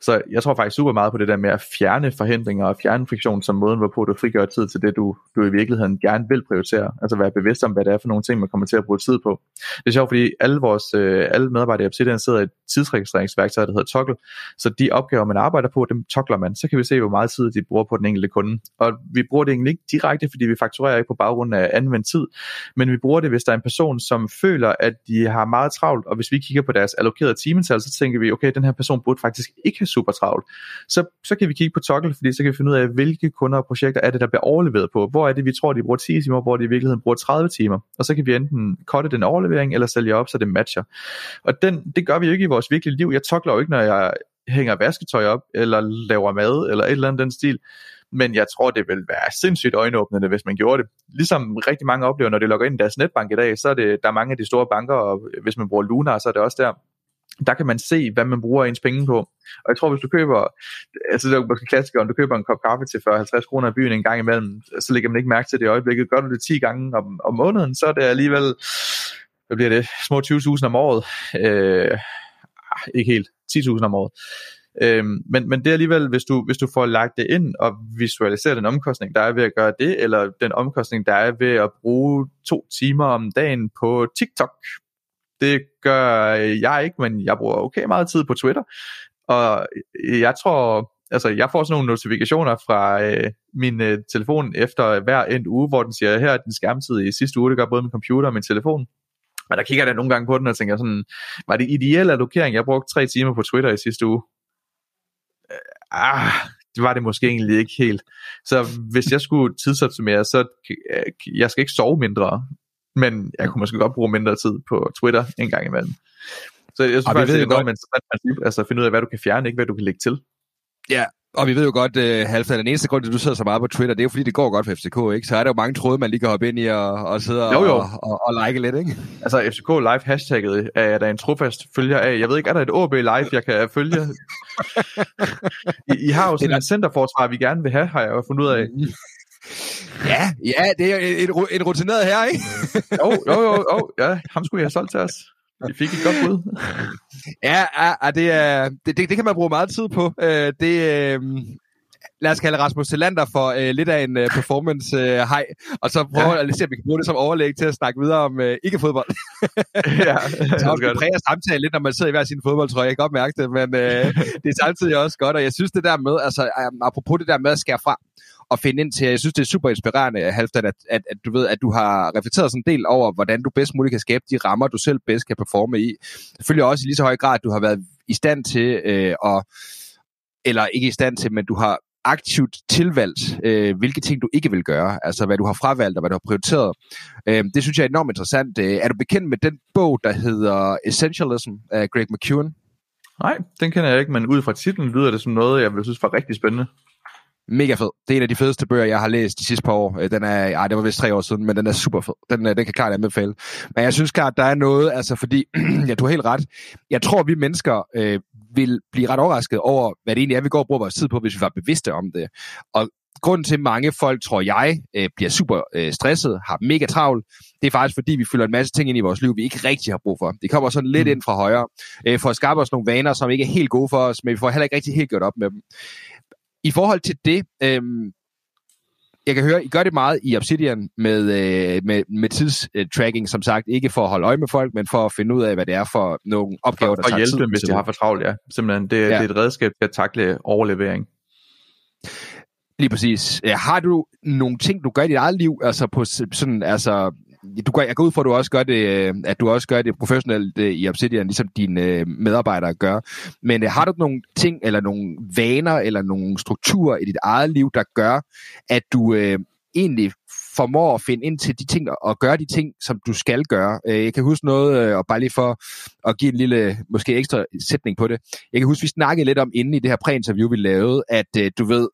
Så jeg tror faktisk super meget på det der med at fjerne forhindringer og fjerne friktion som måden, hvorpå du frigør tid til det, du, du i virkeligheden gerne vil prioritere. Altså være bevidst om, hvad det er for nogle ting, man kommer til at bruge tid på. Det er sjovt, fordi alle, vores, øh, alle medarbejdere i Obsidian sidder i et tidsregistreringsværktøj, der hedder Toggle. Så de opgaver, man arbejder på, dem tokler man. Så kan vi se, hvor meget tid de bruger på den enkelte kunde. Og vi bruger det egentlig ikke direkte, fordi vi fakturerer ikke på baggrund af anvendt tid, men vi bruger det, hvis der er en person, som føler, at de har meget travlt, og hvis vi kigger på deres allokerede timetal, så tænker vi, okay, den her person burde faktisk ikke ikke har super travlt, så, så kan vi kigge på toggle, fordi så kan vi finde ud af, hvilke kunder og projekter er det, der bliver overleveret på. Hvor er det, vi tror, de bruger 10 timer, hvor de i virkeligheden bruger 30 timer. Og så kan vi enten cutte den overlevering, eller sælge op, så det matcher. Og den, det gør vi jo ikke i vores virkelige liv. Jeg tokler jo ikke, når jeg hænger vasketøj op, eller laver mad, eller et eller andet den stil. Men jeg tror, det vil være sindssygt øjenåbnende, hvis man gjorde det. Ligesom rigtig mange oplever, når de logger ind i deres netbank i dag, så er det, der er mange af de store banker, og hvis man bruger Luna, så er det også der, der kan man se, hvad man bruger ens penge på. Og jeg tror, hvis du køber, altså det er måske klassiker, om du køber en kop kaffe til 40-50 kroner i byen en gang imellem, så lægger man ikke mærke til det i øjeblikket. Gør du det 10 gange om, om måneden, så er det alligevel, hvad bliver det, små 20.000 om året. Øh, ikke helt, 10.000 om året. Øhm, men, men det er alligevel, hvis du, hvis du får lagt det ind og visualiserer den omkostning, der er ved at gøre det, eller den omkostning, der er ved at bruge to timer om dagen på TikTok. Det gør jeg ikke, men jeg bruger okay meget tid på Twitter. Og jeg tror, altså jeg får sådan nogle notifikationer fra øh, min øh, telefon efter hver en uge, hvor den siger, her er din skærmtid i sidste uge, det gør både min computer og min telefon. Men der kigger jeg nogle gange på den og tænker sådan, var det ideel allokering? Jeg brugte tre timer på Twitter i sidste uge øh, ah, det var det måske egentlig ikke helt. Så hvis jeg skulle tidsoptimere, så øh, jeg skal ikke sove mindre, men jeg kunne måske godt bruge mindre tid på Twitter en gang imellem. Så jeg synes og faktisk, det er enormt interessant princip, altså at finde ud af, hvad du kan fjerne, ikke hvad du kan lægge til. Ja, og vi ved jo godt, uh, Halvdan, den eneste grund til, at du sidder så meget på Twitter, det er jo fordi, det går godt for FCK, ikke? Så er der jo mange tråde, man lige kan hoppe ind i og, og sidde jo, jo. Og, og, og, like lidt, ikke? Altså, FCK Live hashtagget er der en trofast følger af. Jeg ved ikke, er der et OB Live, jeg kan følge? I, I har jo sådan et centerforsvar, vi gerne vil have, har jeg jo fundet ud af. Ja, ja, det er en, en rutineret her, ikke? jo, jo, jo, jo, ja, ham skulle jeg have solgt til os. Vi fik et godt bud. ja, ja det, er, det, det, det kan man bruge meget tid på. Øh, det, øh, lad os kalde Rasmus Tillander for øh, lidt af en øh, performance øh, hej, og så prøve ja. at se, om vi kan bruge det som overlæg til at snakke videre om øh, ikke-fodbold. ja, så det præger samtale lidt, når man sidder i hver sin fodboldtrøje. Jeg kan godt mærke det, men øh, det er samtidig også godt, og jeg synes det der med, altså apropos det der med at skære fra, at finde ind til. Jeg synes, det er super inspirerende, Halvdan, at, at, at, du ved, at du har reflekteret sådan en del over, hvordan du bedst muligt kan skabe de rammer, du selv bedst kan performe i. Selvfølgelig også i lige så høj grad, at du har været i stand til øh, at eller ikke i stand til, men du har aktivt tilvalgt, øh, hvilke ting du ikke vil gøre, altså hvad du har fravalgt og hvad du har prioriteret. Øh, det synes jeg er enormt interessant. Øh, er du bekendt med den bog, der hedder Essentialism af Greg McEwen? Nej, den kender jeg ikke, men ud fra titlen lyder det som noget, jeg vil synes var rigtig spændende. Mega fed. Det er en af de fedeste bøger, jeg har læst de sidste par år. Øh, den er, ej, det var vist tre år siden, men den er super fed. Den, øh, den kan klart anbefale. Men jeg synes klart, der er noget, altså fordi, ja, du har helt ret. Jeg tror, vi mennesker øh, vil blive ret overrasket over, hvad det egentlig er, vi går og bruger vores tid på, hvis vi var bevidste om det. Og grunden til, at mange folk, tror jeg, øh, bliver super øh, stresset, har mega travlt, det er faktisk, fordi vi fylder en masse ting ind i vores liv, vi ikke rigtig har brug for. Det kommer sådan lidt mm. ind fra højre, øh, for at skabe os nogle vaner, som ikke er helt gode for os, men vi får heller ikke rigtig helt gjort op med dem. I forhold til det, øhm, jeg kan høre, I gør det meget i Obsidian med, øh, med, med tidstracking, som sagt, ikke for at holde øje med folk, men for at finde ud af, hvad det er for nogle opgaver, der for tager hjælpe dem, hvis de har for travlt, ja. Simpelthen, det, ja. det er et redskab til at takle overlevering. Lige præcis. Har du nogle ting, du gør i dit eget liv, altså på sådan, altså du gør, jeg går ud fra, at du også gør det, øh, at du også gør det professionelt øh, i Obsidian, ligesom dine øh, medarbejdere gør. Men har du nogle ting, eller nogle vaner, eller nogle strukturer i dit eget liv, der gør, at du øh, egentlig formår at finde ind til de ting og gøre de ting, som du skal gøre. Jeg kan huske noget, og bare lige for at give en lille, måske ekstra sætning på det. Jeg kan huske, vi snakkede lidt om inden i det her præinterview, vi lavede, at du ved,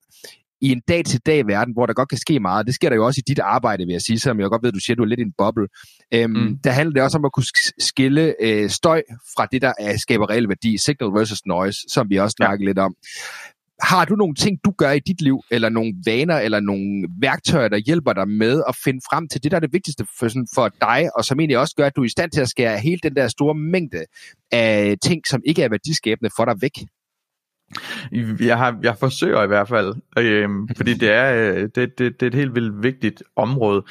i en dag-til-dag verden, hvor der godt kan ske meget, det sker der jo også i dit arbejde, vil jeg sige, selvom jeg godt ved, at du siger, at du er lidt i en boble. Øhm, mm. Der handler det også om at kunne skille øh, støj fra det, der er, skaber reel værdi, signal versus noise, som vi også snakkede ja. lidt om. Har du nogle ting, du gør i dit liv, eller nogle vaner, eller nogle værktøjer, der hjælper dig med at finde frem til det, der er det vigtigste for, sådan, for dig, og som egentlig også gør, at du er i stand til at skære hele den der store mængde af ting, som ikke er værdiskabende for dig væk? Jeg, har, jeg forsøger i hvert fald, øh, fordi det er, øh, det, det, det er et helt vildt vigtigt område.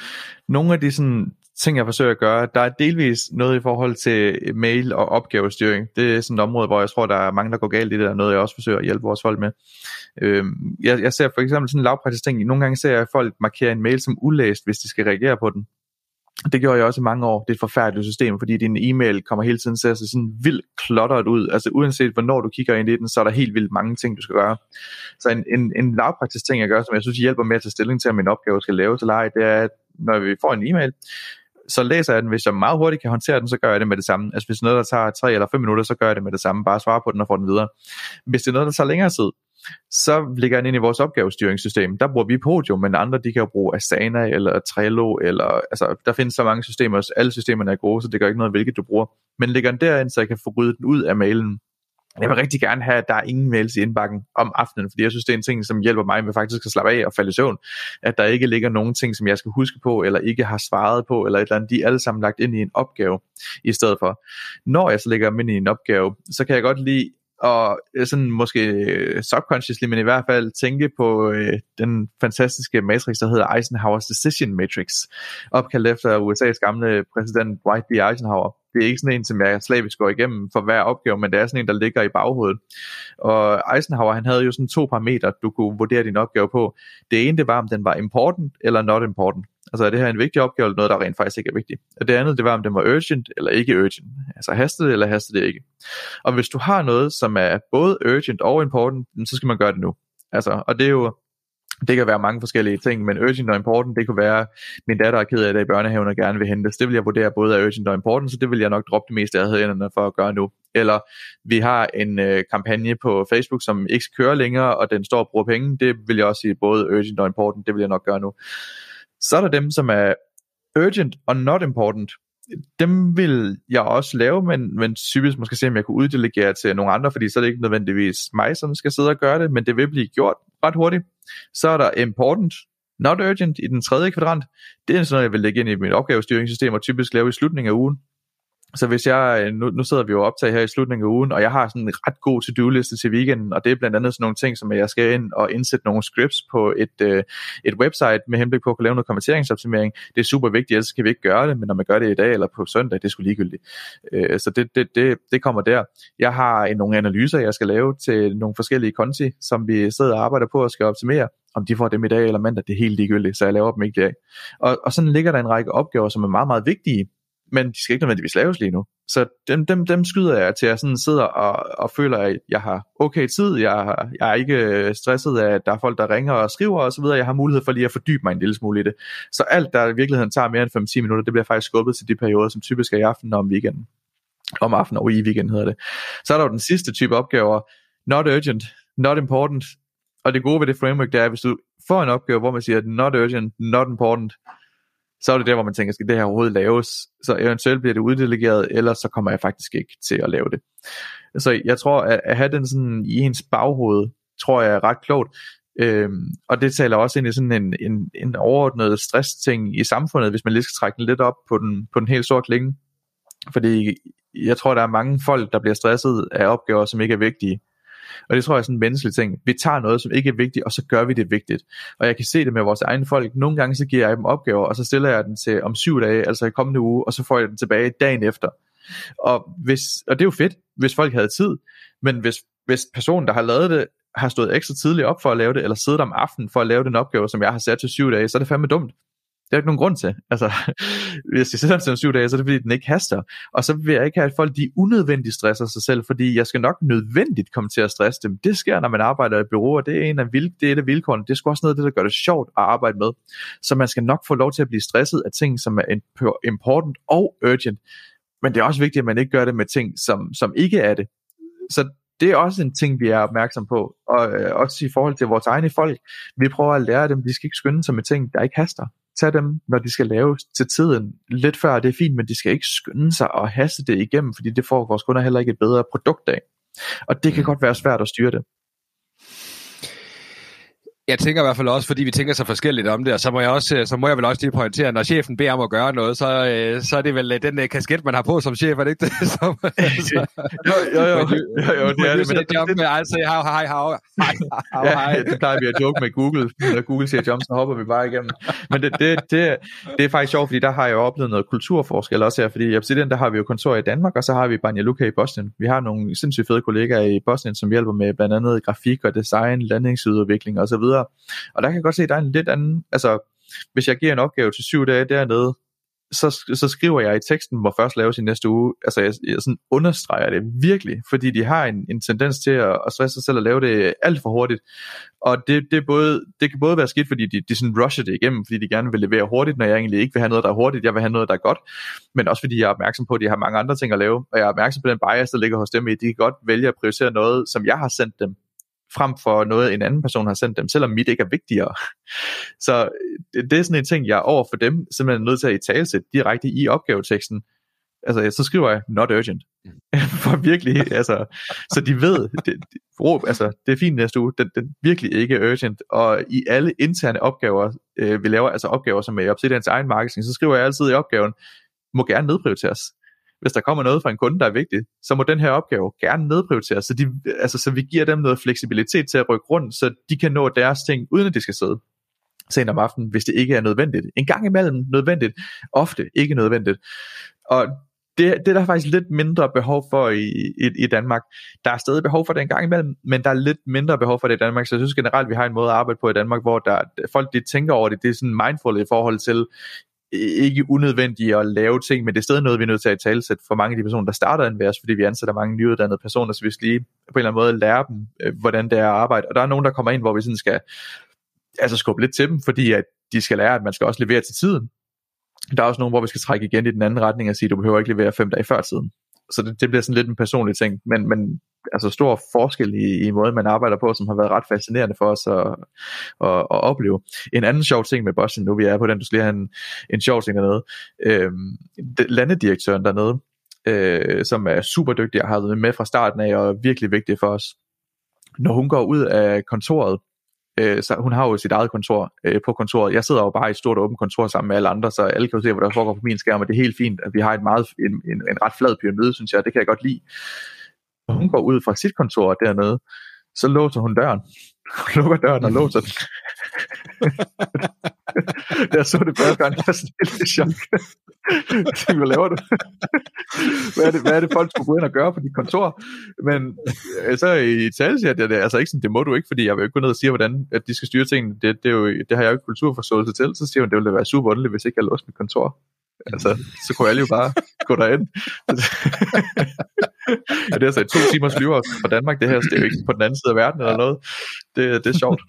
Nogle af de sådan, ting, jeg forsøger at gøre, der er delvis noget i forhold til mail og opgavestyring. Det er sådan et område, hvor jeg tror, der er mange, der går galt i det, og noget, jeg også forsøger at hjælpe vores folk med. Øh, jeg, jeg ser for eksempel sådan en lavpraktisk ting. Nogle gange ser jeg, at folk markerer en mail som ulæst, hvis de skal reagere på den. Det gjorde jeg også i mange år. Det er et forfærdeligt system, fordi din e-mail kommer hele tiden til at se sådan vildt klotteret ud. Altså uanset hvornår du kigger ind i den, så er der helt vildt mange ting, du skal gøre. Så en, en, en lavpraktisk ting, jeg gør, som jeg synes hjælper med at tage stilling til, om min opgave skal laves eller ej, det er, at når vi får en e-mail, så læser jeg den. Hvis jeg meget hurtigt kan håndtere den, så gør jeg det med det samme. Altså hvis noget, der tager 3 eller 5 minutter, så gør jeg det med det samme. Bare svare på den og få den videre. Hvis det er noget, der tager længere tid, så ligger den ind i vores opgavestyringssystem. Der bruger vi Podium, men andre de kan jo bruge Asana eller Trello, eller, altså, der findes så mange systemer, alle systemerne er gode, så det gør ikke noget, hvilket du bruger. Men ligger den derind, så jeg kan få ryddet den ud af mailen. Jeg vil rigtig gerne have, at der er ingen mails i indbakken om aftenen, fordi jeg synes, det er en ting, som hjælper mig med faktisk at slappe af og falde i søvn. At der ikke ligger nogen ting, som jeg skal huske på, eller ikke har svaret på, eller et eller andet. De er alle sammen lagt ind i en opgave i stedet for. Når jeg så lægger dem ind i en opgave, så kan jeg godt lide og øh, sådan måske øh, subconsciously, men i hvert fald tænke på øh, den fantastiske matrix, der hedder Eisenhower's Decision Matrix, opkaldt efter USA's gamle præsident Dwight D. Eisenhower. Det er ikke sådan en, som jeg slavisk går igennem for hver opgave, men det er sådan en, der ligger i baghovedet. Og Eisenhower, han havde jo sådan to parametre, du kunne vurdere din opgave på. Det ene, det var, om den var important eller not important. Altså er det her en vigtig opgave, eller noget, der rent faktisk ikke er vigtigt? Og det andet, det var, om den var urgent eller ikke urgent. Altså hastede det, eller hastede det ikke. Og hvis du har noget, som er både urgent og important, så skal man gøre det nu. Altså, og det er jo, det kan være mange forskellige ting, men urgent og important, det kunne være, min datter er ked af det i børnehaven og gerne vil hente. Det vil jeg vurdere både af urgent og important, så det vil jeg nok droppe det meste af hænderne for at gøre nu. Eller vi har en øh, kampagne på Facebook, som ikke kører længere, og den står og bruger penge. Det vil jeg også sige både urgent og important, det vil jeg nok gøre nu. Så er der dem, som er urgent og not important. Dem vil jeg også lave, men, men typisk måske se, om jeg kunne uddelegere til nogle andre, fordi så er det ikke nødvendigvis mig, som skal sidde og gøre det, men det vil blive gjort ret hurtigt. Så er der important, not urgent i den tredje kvadrant. Det er sådan noget, jeg vil lægge ind i mit opgavestyringssystem og typisk lave i slutningen af ugen. Så hvis jeg, øh, nu, nu sidder vi jo optaget her i slutningen af ugen, og jeg har sådan en ret god to-do-liste til weekenden, og det er blandt andet sådan nogle ting, som jeg skal ind og indsætte nogle scripts på et, øh, et website med henblik på at kunne lave noget konverteringsoptimering. Det er super vigtigt, ellers kan vi ikke gøre det, men når man gør det i dag eller på søndag, det er sgu ligegyldigt. Øh, så det, det, det, det kommer der. Jeg har en, nogle analyser, jeg skal lave til nogle forskellige konti, som vi sidder og arbejder på og skal optimere om de får dem i dag eller mandag, det er helt ligegyldigt, så jeg laver dem ikke i dag. Og, og sådan ligger der en række opgaver, som er meget, meget vigtige, men de skal ikke nødvendigvis laves lige nu. Så dem, dem, dem skyder jeg til, at jeg sådan sidder og, og føler, at jeg har okay tid, jeg, jeg er ikke øh, stresset af, at der er folk, der ringer og skriver osv., jeg har mulighed for lige at fordybe mig en lille smule i det. Så alt, der i virkeligheden tager mere end 5-10 minutter, det bliver faktisk skubbet til de perioder, som typisk er i aften og om weekenden. Om aftenen og i weekenden hedder det. Så er der jo den sidste type opgaver, not urgent, not important, og det gode ved det framework, det er, at hvis du får en opgave, hvor man siger, not urgent, not important, så er det der, hvor man tænker, skal det her overhovedet laves? Så eventuelt bliver det uddelegeret, eller så kommer jeg faktisk ikke til at lave det. Så jeg tror, at, at have den sådan i ens baghoved, tror jeg er ret klogt. Øhm, og det taler også ind i sådan en, en, en overordnet stressting i samfundet, hvis man lige skal trække den lidt op på den, på den helt store klinge. Fordi jeg tror, der er mange folk, der bliver stresset af opgaver, som ikke er vigtige. Og det tror jeg er sådan en menneskelig ting. Vi tager noget, som ikke er vigtigt, og så gør vi det vigtigt. Og jeg kan se det med vores egne folk. Nogle gange så giver jeg dem opgaver, og så stiller jeg den til om syv dage, altså i kommende uge, og så får jeg den tilbage dagen efter. Og, hvis, og det er jo fedt, hvis folk havde tid, men hvis, hvis personen, der har lavet det, har stået ekstra tidligt op for at lave det, eller siddet om aftenen for at lave den opgave, som jeg har sat til syv dage, så er det fandme dumt. Det er ikke nogen grund til. Altså, hvis jeg sætter den til syv dage, så er det fordi, den ikke haster. Og så vil jeg ikke have, at folk de unødvendigt stresser sig selv, fordi jeg skal nok nødvendigt komme til at stresse dem. Det sker, når man arbejder i bureau, og det er en af, vil, det er et af vilkårene. Det er sgu også noget af det, der gør det sjovt at arbejde med. Så man skal nok få lov til at blive stresset af ting, som er important og urgent. Men det er også vigtigt, at man ikke gør det med ting, som, som ikke er det. Så det er også en ting, vi er opmærksom på, og øh, også i forhold til vores egne folk. Vi prøver at lære dem, de skal ikke skynde sig med ting, der ikke haster tage dem, når de skal laves til tiden. Lidt før det er fint, men de skal ikke skynde sig og haste det igennem, fordi det får vores kunder heller ikke et bedre produkt af. Og det kan mm. godt være svært at styre det. Jeg tænker i hvert fald også, fordi vi tænker så forskelligt om det, og så må jeg, også, så må jeg vel også lige pointere, når chefen beder om at gøre noget, så, øh, så er det vel øh, den øh, kasket, man har på som chef, er det ikke det? så, så, jo, jo, jo, jo, jo, det er det. Men det, jump med, altså, hej, hej, hej, hej, hej. det plejer vi at joke med Google. Når Google siger jump, så hopper vi bare igennem. Men det, det, det, det er faktisk sjovt, fordi der har jeg jo oplevet noget kulturforskel også her, fordi i Obsidian, der har vi jo kontor i Danmark, og så har vi Banja Luka i Boston. Vi har nogle sindssygt fede kollegaer i Boston, som hjælper med blandt andet grafik og design, landingsudvikling osv. Og der kan jeg godt se, at der er en lidt anden, altså hvis jeg giver en opgave til syv dage dernede, så, så skriver jeg i teksten, hvor først laves i næste uge, altså jeg, jeg sådan understreger det virkelig, fordi de har en, en tendens til at, at stresse sig selv og lave det alt for hurtigt, og det, det, både, det kan både være skidt, fordi de, de sådan rusher det igennem, fordi de gerne vil levere hurtigt, når jeg egentlig ikke vil have noget, der er hurtigt, jeg vil have noget, der er godt, men også fordi jeg er opmærksom på, at de har mange andre ting at lave, og jeg er opmærksom på den bias, der ligger hos dem i, de kan godt vælge at prioritere noget, som jeg har sendt dem, frem for noget, en anden person har sendt dem, selvom mit ikke er vigtigere. Så det, det er sådan en ting, jeg over for dem simpelthen er nødt til at i talsætte direkte i opgaveteksten. Altså, så skriver jeg, not urgent. for virkelig, altså, så de ved, det, det, råb, altså, det er fint næste uge, den, den virkelig ikke urgent, og i alle interne opgaver, øh, vi laver, altså opgaver som er Obsidians egen marketing, så skriver jeg altid i opgaven, må gerne nedprioriteres hvis der kommer noget fra en kunde, der er vigtigt, så må den her opgave gerne nedprioriteres, så, de, altså, så vi giver dem noget fleksibilitet til at rykke rundt, så de kan nå deres ting, uden at de skal sidde sent om aftenen, hvis det ikke er nødvendigt. En gang imellem nødvendigt, ofte ikke nødvendigt. Og det, det er der faktisk lidt mindre behov for i, i, i Danmark. Der er stadig behov for det en gang imellem, men der er lidt mindre behov for det i Danmark, så jeg synes generelt, vi har en måde at arbejde på i Danmark, hvor der, folk de tænker over det, det er sådan mindful i forhold til, ikke unødvendigt at lave ting, men det er stadig noget, vi er nødt til at tale for mange af de personer, der starter en værs, fordi vi ansætter mange nyuddannede personer, så vi skal lige på en eller anden måde lære dem, øh, hvordan det er at arbejde. Og der er nogen, der kommer ind, hvor vi sådan skal altså skubbe lidt til dem, fordi at de skal lære, at man skal også levere til tiden. Der er også nogen, hvor vi skal trække igen i den anden retning og sige, at du behøver ikke levere fem dage før tiden. Så det, det bliver sådan lidt en personlig ting, men, men altså stor forskel i, i måden, man arbejder på, som har været ret fascinerende for os at, at, at opleve. En anden sjov ting med Boston, nu vi er på den, du skal lige have en, en sjov ting dernede. Øhm, landedirektøren dernede, øh, som er super dygtig og har været med fra starten af og er virkelig vigtig for os. Når hun går ud af kontoret, øh, så hun har jo sit eget kontor øh, på kontoret. Jeg sidder jo bare i et stort åbent kontor sammen med alle andre, så alle kan jo se, hvad der foregår på min skærm, og det er helt fint, at vi har et meget, en, en, en ret flad pyramide, synes jeg, det kan jeg godt lide. Når hun går ud fra sit kontor dernede, så låser hun døren. Hun lukker døren og låser den. jeg så det første gang, jeg var sådan helt i chok. Jeg tænkte, hvad laver du? hvad, er det, hvad er det, folk skulle gå ind og gøre på dit kontor? Men øh, så i tale siger det, det, altså ikke sådan, det må du ikke, fordi jeg vil ikke gå ned og sige, hvordan at de skal styre tingene. Det, det, er jo, det har jeg jo ikke kulturforståelse til. Så siger hun, det ville være super underligt, hvis ikke jeg låste mit kontor. Altså, så kunne alle jo bare gå derind. ja, det er altså to timers flyver fra Danmark, det her, det er jo ikke på den anden side af verden eller noget. Det, det er sjovt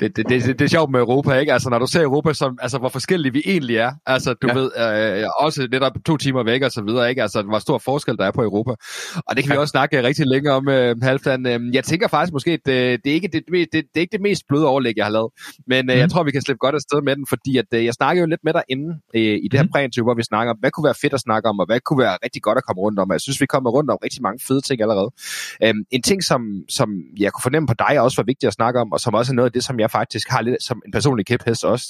det, det, det, det er sjovt med Europa, ikke? Altså, når du ser Europa som, altså, hvor forskellige vi egentlig er. Altså, du ja. ved, øh, også netop to timer væk og så videre, ikke? Altså, hvor stor forskel der er på Europa. Og det kan ja. vi også snakke rigtig længe om, øh, Halvdan. Øh, jeg tænker faktisk måske, at det, det, er ikke det, det, det, er ikke det mest bløde overlæg, jeg har lavet. Men øh, mm. jeg tror, vi kan slippe godt afsted med den, fordi at, øh, jeg snakkede jo lidt med dig inden øh, i det her mm. præinterview, hvor vi snakker om, hvad kunne være fedt at snakke om, og hvad kunne være rigtig godt at komme rundt om. Jeg synes, vi kommer rundt om rigtig mange fede ting allerede. Øh, en ting, som, som jeg kunne fornemme på dig, også var vigtigt at snakke om, og som også er noget af det, som jeg faktisk har lidt som en personlig kæphest også,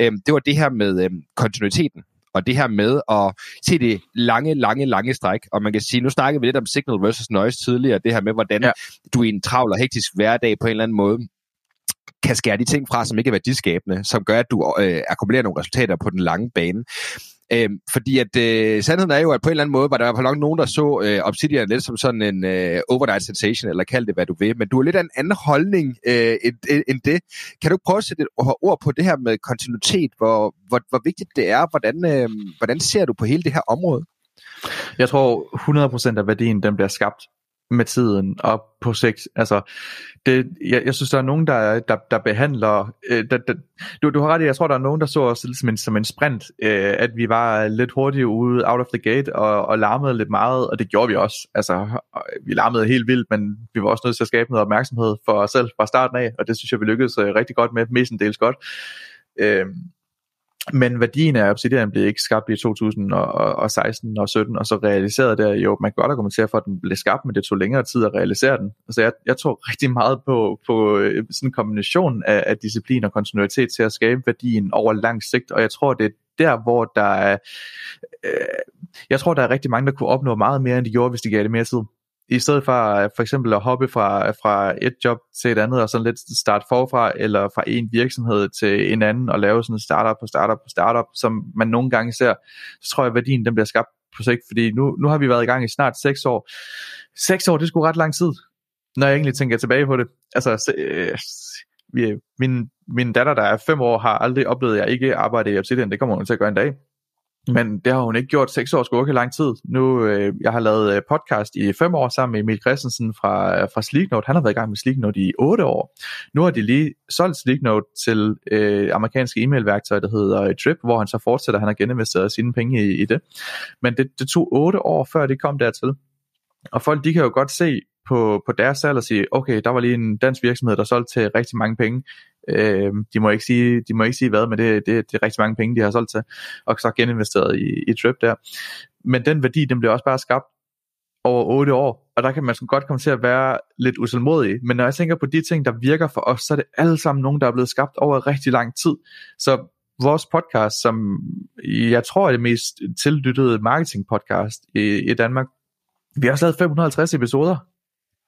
øhm, det var det her med øhm, kontinuiteten og det her med at se det lange, lange, lange stræk. Og man kan sige, nu snakkede vi lidt om signal versus noise tidligere, det her med, hvordan ja. du i en travl og hektisk hverdag på en eller anden måde kan skære de ting fra, som ikke er værdiskabende, som gør, at du øh, akkumulerer nogle resultater på den lange bane. Øh, fordi at øh, sandheden er jo, at på en eller anden måde var der i hvert fald nogen, der så øh, Obsidian lidt som sådan en øh, overnight sensation, eller kald det, hvad du vil. Men du har lidt af en anden holdning øh, end, end det. Kan du prøve at sætte et ord på det her med kontinuitet? Hvor, hvor, hvor vigtigt det er? Hvordan, øh, hvordan ser du på hele det her område? Jeg tror 100% af værdien, den bliver skabt med tiden og på sigt. Altså, det, jeg, jeg synes, der er nogen, der, der, der behandler... Øh, der, der, du, du har ret i, jeg tror, der er nogen, der så os som en, som en sprint, øh, at vi var lidt hurtige ude out of the gate og, og larmede lidt meget, og det gjorde vi også. Altså, vi larmede helt vildt, men vi var også nødt til at skabe noget opmærksomhed for os selv fra starten af, og det synes jeg, vi lykkedes øh, rigtig godt med, mestendels godt. Øh, men værdien af Obsidian blev ikke skabt i 2016 og 17 og så realiseret der. Jo, man kan godt argumentere for, at den blev skabt, men det tog længere tid at realisere den. Altså jeg, jeg tror rigtig meget på, på øh, sådan en kombination af, af disciplin og kontinuitet til at skabe værdien over lang sigt, og jeg tror, det er der, hvor der er... Øh, jeg tror, der er rigtig mange, der kunne opnå meget mere, end de gjorde, hvis de gav det mere tid i stedet for øh, for eksempel at hoppe fra, fra et job til et andet, og sådan lidt starte forfra, eller fra en virksomhed til en anden, og lave sådan en startup på startup på startup, som man nogle gange ser, så tror jeg, at værdien den bliver skabt på sigt, fordi nu, nu har vi været i gang i snart 6 år. 6 år, det skulle ret lang tid, når jeg egentlig tænker tilbage på det. Altså, øh, vi, min, min datter, der er 5 år, har aldrig oplevet, at jeg ikke arbejder i Obsidian. Det kommer hun til at gøre en dag. Mm. Men det har hun ikke gjort seks år skulle ikke lang tid. Nu, øh, jeg har lavet øh, podcast i fem år sammen med Emil Christensen fra, øh, fra Sleeknote. Han har været i gang med Sleeknote i otte år. Nu har de lige solgt Sleeknote til øh, amerikanske e-mailværktøj, der hedder øh, Drip, hvor han så fortsætter. Han har geninvesteret sine penge i, i det. Men det, det tog otte år, før det kom dertil. Og folk, de kan jo godt se på, på deres salg og sige, okay, der var lige en dansk virksomhed, der solgte til rigtig mange penge. Øh, de, må ikke sige, de må ikke sige hvad, men det, det, det er rigtig mange penge, de har solgt til, og så geninvesteret i, i Trip der. Men den værdi, den bliver også bare skabt over 8 år, og der kan man godt komme til at være lidt uselmodig, men når jeg tænker på de ting, der virker for os, så er det alle sammen nogen, der er blevet skabt over rigtig lang tid. Så vores podcast, som jeg tror er det mest tillyttede marketing podcast i, i Danmark, vi har også lavet 550 episoder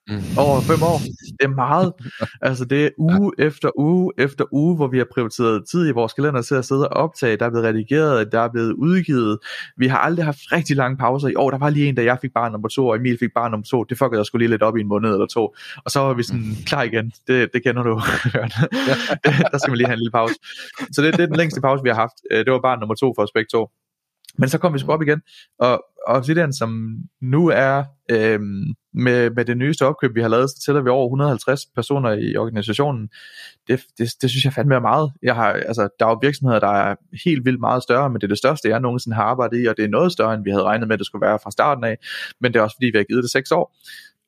mm. over fem år. Det er meget. altså det er uge ja. efter uge efter uge, hvor vi har prioriteret tid i vores kalender til at sidde og optage. Der er blevet redigeret, der er blevet udgivet. Vi har aldrig haft rigtig lange pauser. I år der var lige en, da jeg fik barn nummer to, og Emil fik barn nummer to. Det fuckede jeg skulle lige lidt op i en måned eller to. Og så var vi sådan mm. klar igen. Det, det kender du. der skal vi lige have en lille pause. Så det, det er den længste pause, vi har haft. Øh, det var barn nummer to for os begge to. Men så kom vi sgu op igen, og Obsidian, som nu er øh, med, med det nyeste opkøb, vi har lavet, så tæller vi over 150 personer i organisationen. Det, det, det synes jeg fandme er meget. Jeg har, altså, der er jo virksomheder, der er helt vildt meget større, men det er det største, jeg nogensinde har arbejdet i, og det er noget større, end vi havde regnet med, det skulle være fra starten af. Men det er også fordi, vi har givet det seks år.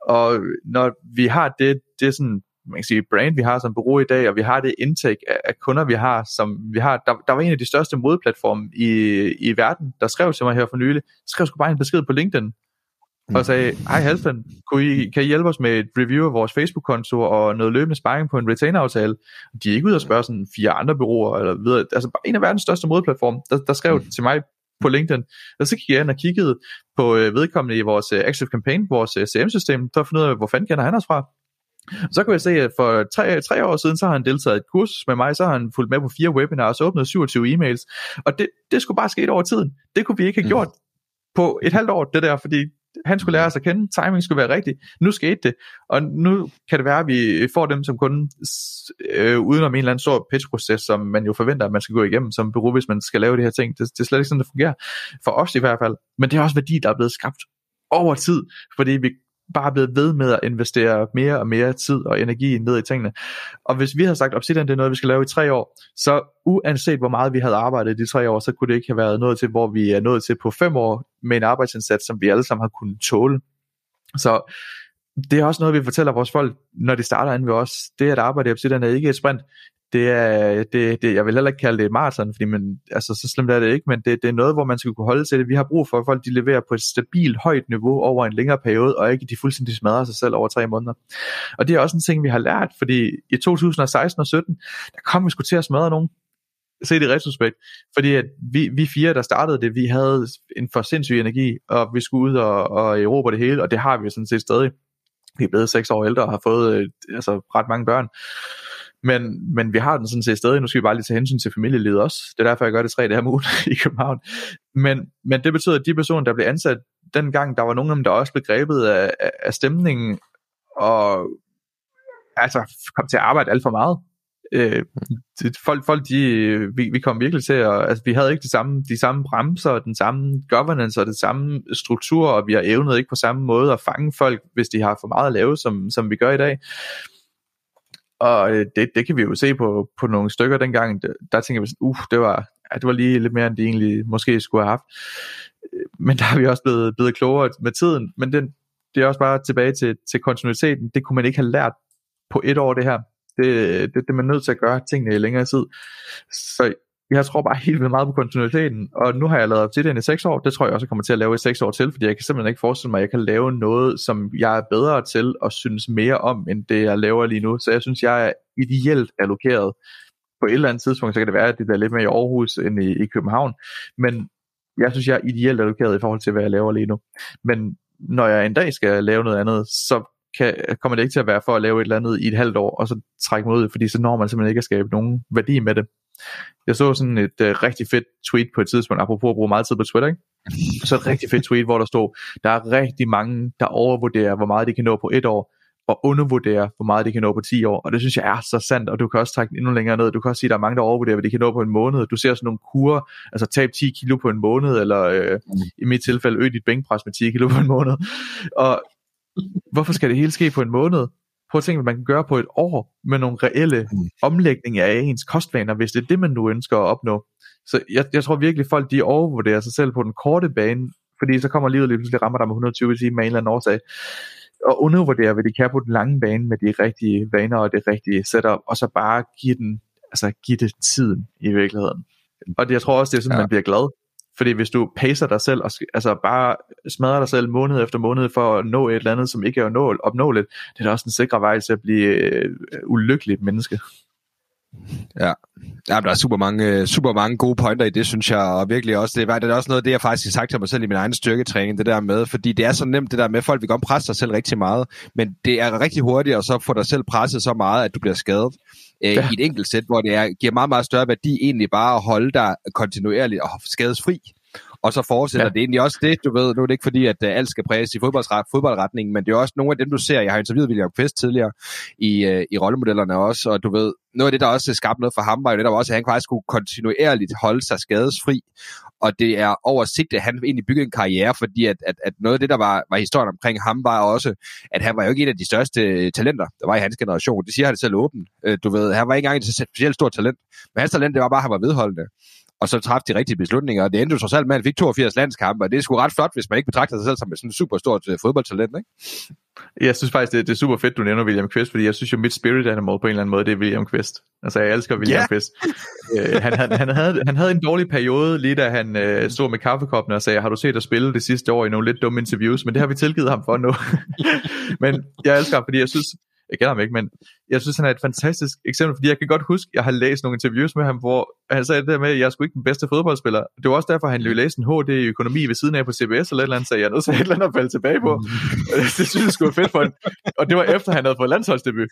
Og når vi har det, det er sådan man kan sige, brand, vi har som bureau i dag, og vi har det indtægt af, af kunder, vi har, som vi har, der, der var en af de største modplatforme i, i verden, der skrev til mig her for nylig, skrev sgu bare en besked på LinkedIn, og sagde, hej Halfdan, kan I, kan I hjælpe os med et review af vores Facebook-konto og noget løbende sparring på en retainer-aftale? De er ikke ude og spørge sådan fire andre bureauer, eller videre. altså bare en af verdens største modplatforme, der, der skrev mm. til mig på LinkedIn. Og så gik jeg ind og kiggede på øh, vedkommende i vores øh, Active Campaign, vores øh, CM-system, at finde ud af, hvor fanden kender han os fra. Så kan jeg se, at for tre, tre år siden, så har han deltaget i et kurs med mig, så har han fulgt med på fire webinars og åbnet 27 e-mails. Og det, det skulle bare ske over tiden. Det kunne vi ikke have mm. gjort mm. på et halvt år, det der, fordi han skulle lære os at kende, timing skulle være rigtig. Nu skete det, og nu kan det være, at vi får dem som kunde, øh, udenom en eller anden stor pitch-proces, som man jo forventer, at man skal gå igennem som bureau, hvis man skal lave det her ting. Det, det er slet ikke sådan, det fungerer. For os i hvert fald. Men det er også værdi, der er blevet skabt over tid, fordi vi bare blevet ved med at investere mere og mere tid og energi ned i tingene. Og hvis vi havde sagt, Obsidian det er noget, vi skal lave i tre år, så uanset hvor meget vi havde arbejdet i de tre år, så kunne det ikke have været noget til, hvor vi er nået til på fem år med en arbejdsindsats, som vi alle sammen har kunnet tåle. Så det er også noget, vi fortæller vores folk, når de starter ind ved os. Det at arbejde i Obsidian er ikke et sprint det er, det, det, jeg vil heller ikke kalde det maraton, fordi man, altså, så slemt er det ikke, men det, det er noget, hvor man skal kunne holde til det. Vi har brug for, at folk de leverer på et stabilt, højt niveau over en længere periode, og ikke de fuldstændig smadrer sig selv over tre måneder. Og det er også en ting, vi har lært, fordi i 2016 og 17, der kom vi sgu til at smadre nogen, se det i retrospekt, fordi at vi, vi fire, der startede det, vi havde en for sindssyg energi, og vi skulle ud og, og erobre det hele, og det har vi sådan set stadig. Vi er blevet seks år ældre og har fået øh, altså, ret mange børn. Men, men vi har den sådan set stadig. Nu skal vi bare lige tage hensyn til familielivet også. Det er derfor, jeg gør det tre dage om ugen i København. Men, men det betyder, at de personer, der blev ansat dengang, der var nogle af dem, der også blev grebet af, af stemningen, og altså kom til at arbejde alt for meget. Øh, folk, folk de, vi, vi kom virkelig til at, altså vi havde ikke de samme, de samme bremser, den samme governance og den samme struktur, og vi har evnet ikke på samme måde at fange folk, hvis de har for meget at lave, som, som vi gør i dag. Og øh, det, det kan vi jo se på, på nogle stykker dengang, der tænker vi sådan, uh, det var, ja, det var lige lidt mere, end de egentlig måske skulle have haft. Øh, men der har vi også blevet, blevet klogere med tiden, men den, det er også bare tilbage til, til kontinuiteten. Det kunne man ikke have lært på et år, det her. Det, det, det er man nødt til at gøre tingene i længere tid. Så jeg tror bare helt vildt meget på kontinuiteten, og nu har jeg lavet til den i 6 år, det tror jeg også, jeg kommer til at lave i 6 år til, fordi jeg kan simpelthen ikke forestille mig, at jeg kan lave noget, som jeg er bedre til og synes mere om, end det jeg laver lige nu. Så jeg synes, jeg er ideelt allokeret. På et eller andet tidspunkt, så kan det være, at det bliver lidt mere i Aarhus end i, i København, men jeg synes, jeg er ideelt allokeret i forhold til, hvad jeg laver lige nu. Men når jeg en dag skal lave noget andet, så kan, kommer det ikke til at være for at lave et eller andet i et halvt år, og så trække mig ud, fordi så når man simpelthen ikke at skabe nogen værdi med det. Jeg så sådan et uh, rigtig fedt tweet på et tidspunkt, apropos at bruge meget tid på Twitter, ikke? Så et rigtig fedt tweet, hvor der stod, der er rigtig mange, der overvurderer, hvor meget de kan nå på et år, og undervurdere, hvor meget de kan nå på 10 år. Og det synes jeg er så sandt, og du kan også trække den endnu længere ned. Du kan også sige, at der er mange, der overvurderer, hvad de kan nå på en måned. Du ser sådan nogle kurer, altså tab 10 kilo på en måned, eller øh, mm. i mit tilfælde øge dit bænkpres med 10 kilo på en måned. Og hvorfor skal det hele ske på en måned? Prøv at tænke, hvad man kan gøre på et år med nogle reelle mm. omlægninger af ens kostvaner, hvis det er det, man nu ønsker at opnå. Så jeg, jeg tror virkelig, folk de overvurderer sig selv på den korte bane, fordi så kommer livet lige pludselig rammer dig med 120 timer med en eller anden årsag og undervurdere, hvad de kan på den lange bane med de rigtige vaner og det rigtige setup, og så bare give den, altså give det tiden i virkeligheden. Og det, jeg tror også, det er sådan, ja. man bliver glad. Fordi hvis du pacer dig selv, og altså bare smadrer dig selv måned efter måned for at nå et eller andet, som ikke er opnåeligt, det er da også en sikker vej til at blive øh, ulykkeligt menneske. Ja. ja, der er super mange, øh, super mange gode pointer i det, synes jeg, og virkelig også, det er, det er også noget af det, jeg faktisk har sagt til mig selv i min egen styrketræning, det der med, fordi det er så nemt det der med, folk vil godt presse sig selv rigtig meget, men det er rigtig hurtigt at så få dig selv presset så meget, at du bliver skadet øh, ja. i et enkelt sæt, hvor det er, giver meget, meget større værdi egentlig bare at holde dig kontinuerligt og skadesfri og så fortsætter ja. det egentlig også det, du ved, nu er det ikke fordi, at uh, alt skal præges i fodboldretningen, men det er også nogle af dem, du ser, jeg har interviewet William Kvist tidligere i, uh, i rollemodellerne også, og du ved, noget af det, der også skabte noget for ham, var jo det, der var også, at han faktisk kunne kontinuerligt holde sig skadesfri, og det er over sigt, at han egentlig byggede en karriere, fordi at, at, at noget af det, der var, var historien omkring ham, var også, at han var jo ikke en af de største talenter, der var i hans generation. Det siger han selv åbent. Øh, du ved, han var ikke engang et specielt stort talent, men hans talent, det var bare, at han var vedholdende og så træffe de rigtige beslutninger. Og det endte jo trods alt med, at han fik 82 landskampe, og det er sgu ret flot, hvis man ikke betragter sig selv som et sådan super stort uh, fodboldtalent, ikke? Jeg synes faktisk, det, det er super fedt, du nævner William Quist, fordi jeg synes jo, mit spirit animal på en eller anden måde, det er William Quist. Altså, jeg elsker William yeah. Quist. uh, han, han, han, havde, han havde en dårlig periode, lige da han uh, stod med kaffekoppen og sagde, har du set at spille det sidste år i nogle lidt dumme interviews, men det har vi tilgivet ham for nu. men jeg elsker ham, fordi jeg synes, jeg kender ham ikke, men jeg synes, han er et fantastisk eksempel, fordi jeg kan godt huske, jeg har læst nogle interviews med ham, hvor han sagde det der med, at jeg er sgu ikke den bedste fodboldspiller. Det var også derfor, han løb læse en HD i økonomi ved siden af på CBS eller et eller andet, så jeg er nødt til et eller andet at falde tilbage på. det synes jeg skulle være fedt for ham. Og det var efter, han havde fået landsholdsdebut.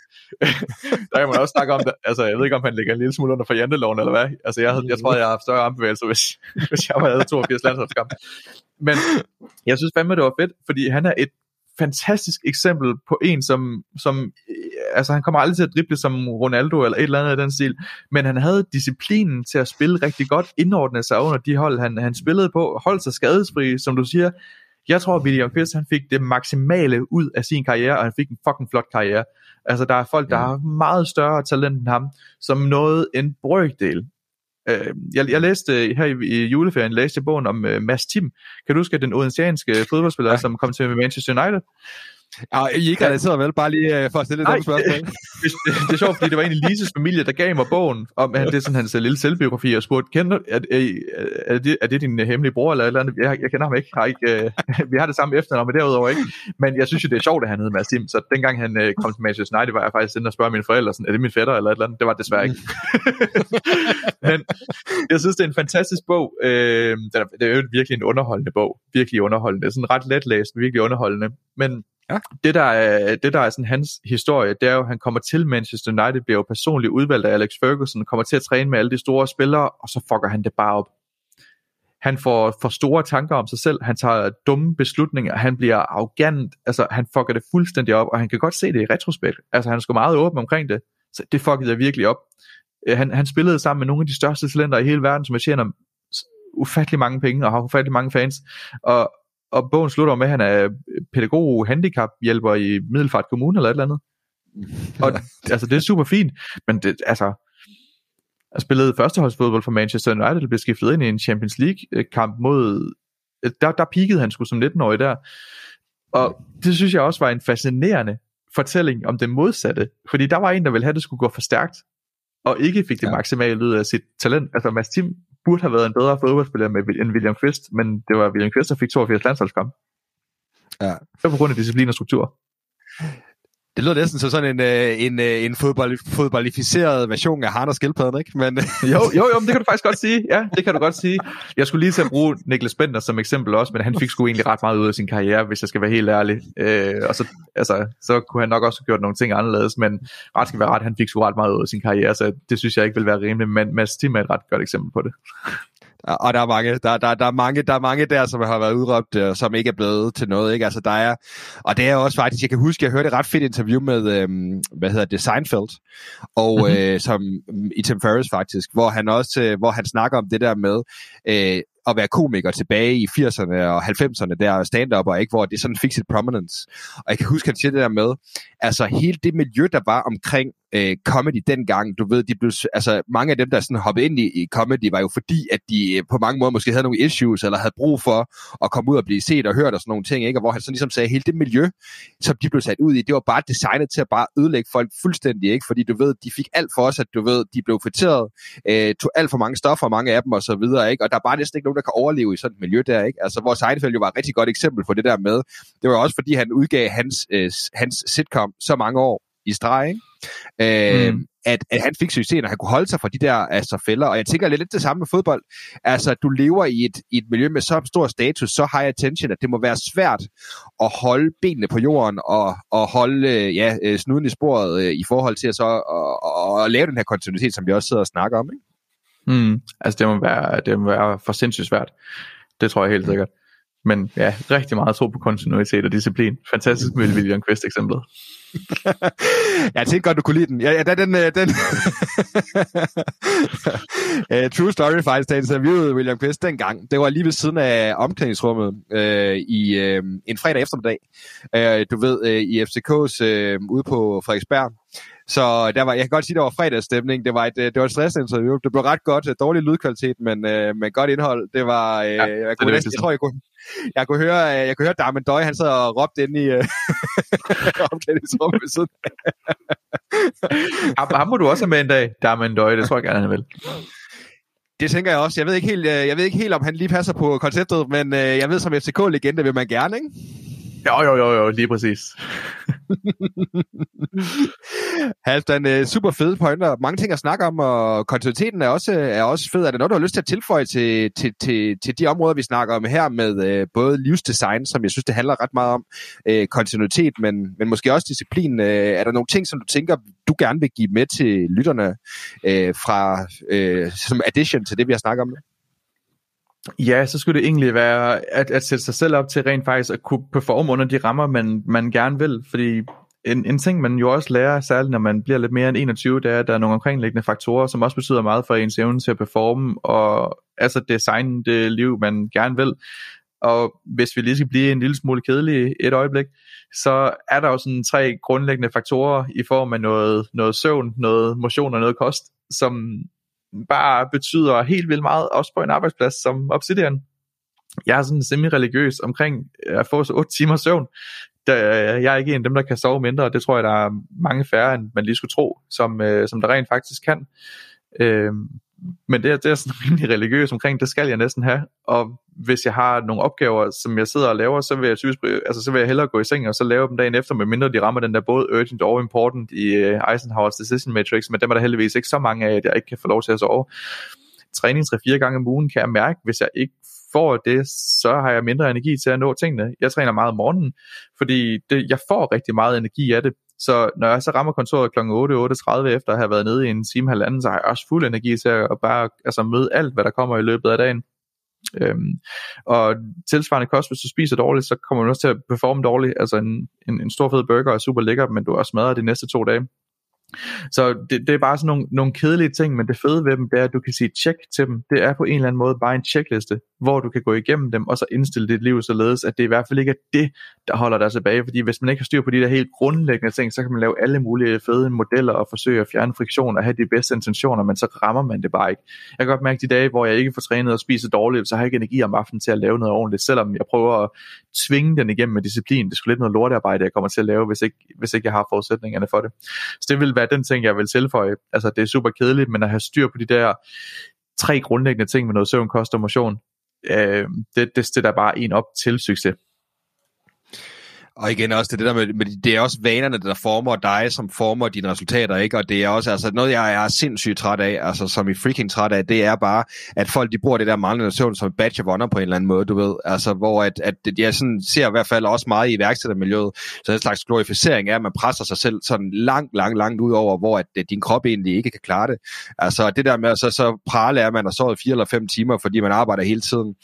der kan man også snakke om det. Altså, jeg ved ikke, om han ligger en lille smule under for janteloven eller hvad. Altså, jeg, havde, jeg tror, jeg har haft større armbevægelser, hvis, hvis jeg havde 82 landsholdskamp. Men jeg synes fandme, det var fedt, fordi han er et fantastisk eksempel på en, som, som altså han kommer aldrig til at drible som Ronaldo eller et eller andet af den stil, men han havde disciplinen til at spille rigtig godt, indordne sig under de hold, han, han spillede på, holdt sig skadesfri, som du siger. Jeg tror, at William Kvist, han fik det maksimale ud af sin karriere, og han fik en fucking flot karriere. Altså, der er folk, der har meget større talent end ham, som nåede en brøkdel Øh, jeg, jeg læste her i, i juleferien, læste bogen om uh, Mads Tim. Kan du huske den odensianske fodboldspiller, ja. som kom til Manchester United? Ja, I ikke relateret vel, bare lige uh, for at stille et dumt spørgsmål. det, det, det, er sjovt, fordi det var en af Lises familie, der gav mig bogen, om han, det er sådan hans uh, lille selvbiografi, og spurgte, kender, er, er, er, det, er det din uh, hemmelige bror, eller, eller andet? Jeg, jeg kender ham ikke, har ikke uh, vi har det samme efternavn, men derudover ikke. Men jeg synes jo, det er sjovt, at han hedder Mads Sim, så dengang han uh, kom til Manchester United, var jeg faktisk inde og spørge mine forældre, sådan, er det min fætter, eller et eller andet? Det var det desværre ikke. men jeg synes, det er en fantastisk bog. Øh, det er jo virkelig en underholdende bog. Virkelig underholdende. Det er sådan ret let læst, virkelig underholdende. Men Ja. Det, der er, det, der er sådan hans historie, det er jo, at han kommer til Manchester United, bliver jo personligt udvalgt af Alex Ferguson, kommer til at træne med alle de store spillere, og så fucker han det bare op. Han får for store tanker om sig selv, han tager dumme beslutninger, han bliver arrogant, altså han fucker det fuldstændig op, og han kan godt se det i retrospekt. Altså han er sgu meget åben omkring det, så det fuckede jeg virkelig op. Øh, han, han spillede sammen med nogle af de største talenter i hele verden, som tjener ufattelig mange penge og har ufattelig mange fans, og, og bogen slutter med, at han er pædagog handicap hjælper i Middelfart Kommune eller et eller andet. Og altså, det er super fint, men det, altså, jeg spillede førsteholdsfodbold for Manchester United, blev skiftet ind i en Champions League kamp mod, der, der peakede han sgu som 19-årig der. Og det synes jeg også var en fascinerende fortælling om det modsatte, fordi der var en, der ville have, at det skulle gå for stærkt, og ikke fik det ja. maksimale ud af sit talent. Altså Mads Tim burde have været en bedre fodboldspiller med, end William Quist, men det var William Quist, der fik 82 landsholdskamp. Ja. Det var på grund af disciplin og struktur. Det lyder næsten som sådan en, øh, en, øh, en fodbold, fodboldificeret version af Harner Skildpadden, ikke? Men... Øh, jo, jo, jo, men det kan du faktisk godt sige. Ja, det kan du godt sige. Jeg skulle lige til at bruge Niklas Bender som eksempel også, men han fik sgu egentlig ret meget ud af sin karriere, hvis jeg skal være helt ærlig. Øh, og så, altså, så kunne han nok også have gjort nogle ting anderledes, men ret skal være ret, han fik sgu ret meget ud af sin karriere, så det synes jeg ikke vil være rimeligt, men Mads Tim er et ret godt eksempel på det. Og der er mange, der, der, der er mange, der er mange der, som har været udråbt, uh, som ikke er blevet til noget, ikke? Altså, der er, og det er også faktisk, jeg kan huske, jeg hørte et ret fedt interview med, øhm, hvad hedder det, Seinfeld, og mm-hmm. øh, som i Tim Ferriss faktisk, hvor han også, øh, hvor han snakker om det der med, øh, at være komiker tilbage i 80'erne og 90'erne der stand-up, og ikke, hvor det sådan fik sit prominence. Og jeg kan huske, at han siger det der med, altså hele det miljø, der var omkring øh, comedy dengang, du ved, de blev, altså mange af dem, der sådan hoppede ind i, i comedy, var jo fordi, at de øh, på mange måder måske havde nogle issues, eller havde brug for at komme ud og blive set og hørt og sådan nogle ting, ikke? og hvor han sådan ligesom sagde, hele det miljø, som de blev sat ud i, det var bare designet til at bare ødelægge folk fuldstændig, ikke? fordi du ved, de fik alt for os, at du ved, de blev friteret, øh, tog alt for mange stoffer, mange af dem og så videre, ikke? og der er bare næsten ikke nogen, der kan overleve i sådan et miljø der, ikke? altså hvor Seinfeld jo var et rigtig godt eksempel på det der med, det var også fordi, han udgav hans, øh, hans sitcom så mange år i streg, ikke? Øh, mm. at, at han fik succes, og han kunne holde sig fra de der altså, fælder. Og jeg tænker lidt det samme med fodbold. Altså, du lever i et, i et miljø med så stor status, så high attention, at det må være svært at holde benene på jorden og, og holde ja, øh, snuden i sporet øh, i forhold til at så og, og, og lave den her kontinuitet, som vi også sidder og snakker om. Ikke? Mm. Altså, det må, være, det må være for sindssygt svært. Det tror jeg helt sikkert. Men ja, rigtig meget tro på kontinuitet og disciplin. Fantastisk med William Quist eksemplet. jeg tænkte godt, du kunne lide den. Ja, ja den, den, den uh, True Story faktisk, da interviewede William Quist dengang. Det var lige ved siden af omklædningsrummet uh, i uh, en fredag eftermiddag. Uh, du ved, uh, i FCK's uh, ude på Frederiksberg. Så der var, jeg kan godt sige, at der var fredagsstemning. Det var et, det var et stressinterview. Det blev ret godt. Dårlig lydkvalitet, men, uh, men godt indhold. Det var, uh, ja, jeg, kunne næsten, jeg tror, jeg kunne, jeg kunne høre, jeg kunne høre Darmen Døj, han sad og råbte ind i uh, omklædningsrummet ved siden. ham, ham må du også have med en dag, Darmen Døj. Det tror jeg gerne, han vil. Det tænker jeg også. Jeg ved ikke helt, jeg ved ikke helt om han lige passer på konceptet, men jeg ved som FCK-legende vil man gerne, ikke? Jo, jo, jo, jo, lige præcis. Halvdan, øh, super fede pointer. Mange ting at snakke om, og kontinuiteten er også, er også fed. Er det noget, du har lyst til at tilføje til, til, til, til de områder, vi snakker om her med øh, både livsdesign, som jeg synes, det handler ret meget om, øh, kontinuitet, men, men måske også disciplin. Øh, er der nogle ting, som du tænker, du gerne vil give med til lytterne øh, fra, øh, som addition til det, vi har snakket om nu? Ja, så skulle det egentlig være at, at sætte sig selv op til rent faktisk at kunne performe under de rammer, man, man gerne vil. Fordi en, en ting, man jo også lærer, særligt når man bliver lidt mere end 21, det er, at der er nogle omkringliggende faktorer, som også betyder meget for ens evne til at performe, og altså designe det liv, man gerne vil. Og hvis vi lige skal blive en lille smule kedelige et øjeblik, så er der jo sådan tre grundlæggende faktorer i form af noget, noget søvn, noget motion og noget kost, som bare betyder helt vildt meget, også på en arbejdsplads som Obsidian. Jeg er sådan semi-religiøs omkring øh, at få så 8 timer søvn. Øh, jeg er ikke en af dem, der kan sove mindre, og det tror jeg, der er mange færre, end man lige skulle tro, som, øh, som der rent faktisk kan. Øhm, men det, er, det er sådan rimelig religiøs omkring, det skal jeg næsten have. Og hvis jeg har nogle opgaver, som jeg sidder og laver, så vil jeg typisk, altså så vil jeg hellere gå i seng og så lave dem dagen efter, medmindre de rammer den der både urgent og important i øh, Eisenhowers Decision Matrix, men dem er der heldigvis ikke så mange af, at jeg ikke kan få lov til at sove. Træning 3-4 gange om ugen kan jeg mærke, hvis jeg ikke får det, så har jeg mindre energi til at nå tingene. Jeg træner meget om morgenen, fordi det, jeg får rigtig meget energi af det. Så når jeg så rammer kontoret kl. 8, 8.30 efter at have været nede i en time halvanden, så har jeg også fuld energi til at bare altså, møde alt, hvad der kommer i løbet af dagen. Øhm, og tilsvarende kost, hvis du spiser dårligt, så kommer du også til at performe dårligt. Altså en, en, en stor fed burger er super lækker, men du er smadret de næste to dage. Så det, det er bare sådan nogle, nogle kedelige ting, men det fede ved dem, det er, at du kan sige tjek til dem. Det er på en eller anden måde bare en checkliste, hvor du kan gå igennem dem, og så indstille dit liv således, at det i hvert fald ikke er det, der holder dig tilbage. Fordi hvis man ikke har styr på de der helt grundlæggende ting, så kan man lave alle mulige fede modeller og forsøge at fjerne friktion og have de bedste intentioner, men så rammer man det bare ikke. Jeg kan godt mærke de dage, hvor jeg ikke får trænet og spiser dårligt, så har jeg ikke energi om aftenen til at lave noget ordentligt, selvom jeg prøver at tvinge den igennem med disciplin. Det skulle lidt noget lortearbejde, jeg kommer til at lave, hvis ikke, hvis ikke jeg har forudsætningerne for det. Så det vil være den ting, jeg vil tilføje. Altså, det er super kedeligt, men at have styr på de der tre grundlæggende ting med noget søvn, kost og motion, øh, det, det stiller bare en op til succes. Og igen også det, det der med, med, det er også vanerne, der former dig, som former dine resultater, ikke? Og det er også altså, noget, jeg er sindssygt træt af, altså som i freaking træt af, det er bare, at folk de bruger det der manglende søvn som badge of honor på en eller anden måde, du ved. Altså, hvor at, at jeg sådan ser i hvert fald også meget i iværksættermiljøet, så en slags glorificering er, at man presser sig selv sådan langt, langt, langt ud over, hvor at, at din krop egentlig ikke kan klare det. Altså, det der med at så, så prale er, man har sovet fire eller fem timer, fordi man arbejder hele tiden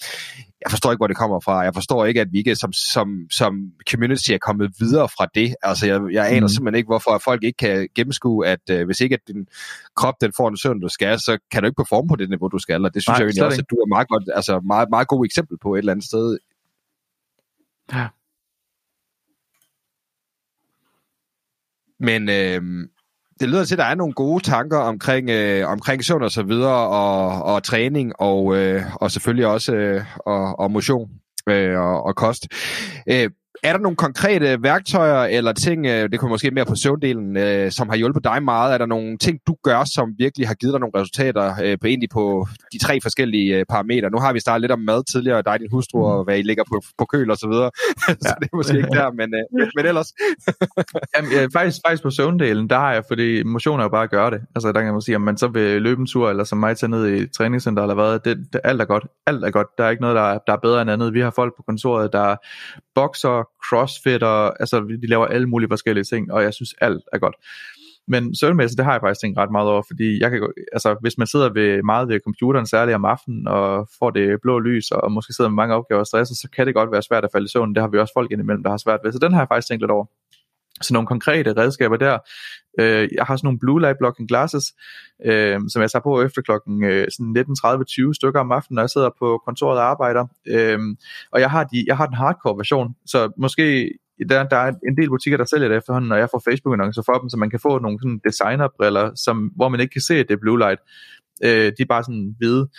jeg forstår ikke, hvor det kommer fra. Jeg forstår ikke, at vi ikke som, som, som community er kommet videre fra det. Altså, jeg, jeg aner mm. simpelthen ikke, hvorfor folk ikke kan gennemskue, at uh, hvis ikke at din krop den får en søvn, du skal, så kan du ikke performe på det niveau, du skal. Og det synes Nej, jeg egentlig også, at du er meget, godt, altså meget, meget god eksempel på et eller andet sted. Ja. Men øh, det lyder til, at der er nogle gode tanker omkring, øh, omkring søvn og så videre, og, og træning, og, øh, og selvfølgelig også øh, og, og motion øh, og, og kost. Øh, er der nogle konkrete værktøjer eller ting, øh, det kommer måske mere på søvndelen, øh, som har hjulpet dig meget? Er der nogle ting, du gør, som virkelig har givet dig nogle resultater øh, på egentlig på de tre forskellige parametre? Nu har vi startet lidt om mad tidligere, dig din hustru, og hvad I ligger på, på køl og så videre. Ja. så det er måske ikke der, men, men ellers. Jamen, ja, faktisk, faktisk på søvndelen, der har jeg, fordi motion er jo bare at gøre det. Altså der kan man sige, om man så vil løbe en tur, eller som mig tage ned i træningscenter eller hvad, det, det, alt er godt. Alt er godt. Der er ikke noget, der er, der er bedre end andet. Vi har folk på kontoret, der bokser, crossfitter, altså, de laver alle mulige forskellige ting, og jeg synes, alt er godt. Men søvnmæssigt, det har jeg faktisk tænkt ret meget over, fordi jeg kan, altså, hvis man sidder ved, meget ved computeren, særligt om aftenen, og får det blå lys, og måske sidder med mange opgaver og stresser, så kan det godt være svært at falde i søvn. Det har vi også folk indimellem, der har svært ved. Så den har jeg faktisk tænkt lidt over. Så nogle konkrete redskaber der. Øh, jeg har sådan nogle blue light blocking glasses, øh, som jeg tager på efter klokken øh, 19.30-20 stykker om aftenen, når jeg sidder på kontoret og arbejder. Øh, og jeg har, de, jeg har den hardcore version, så måske der, der er en del butikker, der sælger det efterhånden, og jeg får Facebook-annoncer for dem, så man kan få nogle sådan designerbriller, som, hvor man ikke kan se, at det er blue light. Øh, de er bare sådan hvide,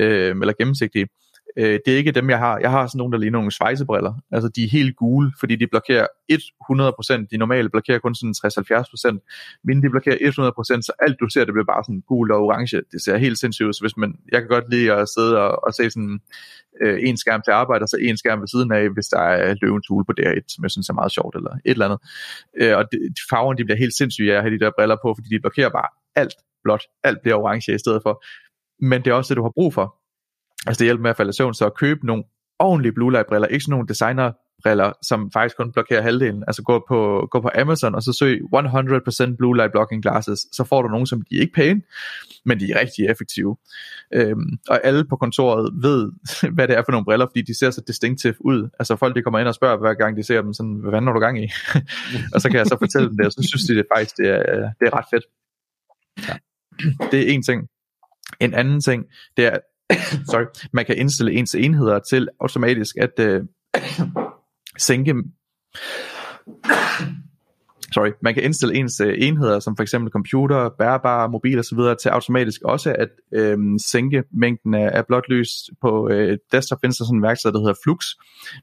øh, eller gennemsigtige. Øh, Øh, det er ikke dem, jeg har. Jeg har sådan nogle, der ligner nogle svejsebriller. Altså, de er helt gule, fordi de blokerer 100%. De normale blokerer kun sådan 60-70%. Mine, de blokerer 100%, så alt du ser, det bliver bare sådan gul og orange. Det ser helt sindssygt ud. Så hvis man, jeg kan godt lide at sidde og, og se sådan øh, en skærm til arbejde, og så en skærm ved siden af, hvis der er løvens hule på DR1, som jeg synes er meget sjovt, eller et eller andet. Øh, og de, farverne, de bliver helt sindssyge af at have de der briller på, fordi de blokerer bare alt blåt. Alt bliver orange i stedet for. Men det er også det, du har brug for. Altså det hjælper med at falde i søvn, så at købe nogle ordentlige blue light briller, ikke sådan nogle designer briller, som faktisk kun blokerer halvdelen. Altså gå på, gå på Amazon og så søg 100% blue light blocking glasses, så får du nogle, som de er ikke pæne, men de er rigtig effektive. Øhm, og alle på kontoret ved, hvad det er for nogle briller, fordi de ser så distinctive ud. Altså folk, de kommer ind og spørger hver gang, de ser dem, sådan, hvad fanden har du gang i? og så kan jeg så fortælle dem det, og så synes de det faktisk, det er, det er ret fedt. Ja. Det er en ting. En anden ting, det er, sorry, man kan indstille ens enheder til automatisk at øh, sænke sorry, man kan indstille ens øh, enheder, som for eksempel computer, bærbare, mobil osv., til automatisk også at øh, sænke mængden af, af blåt lys. På øh, desktop findes der sådan en værksted, der hedder Flux.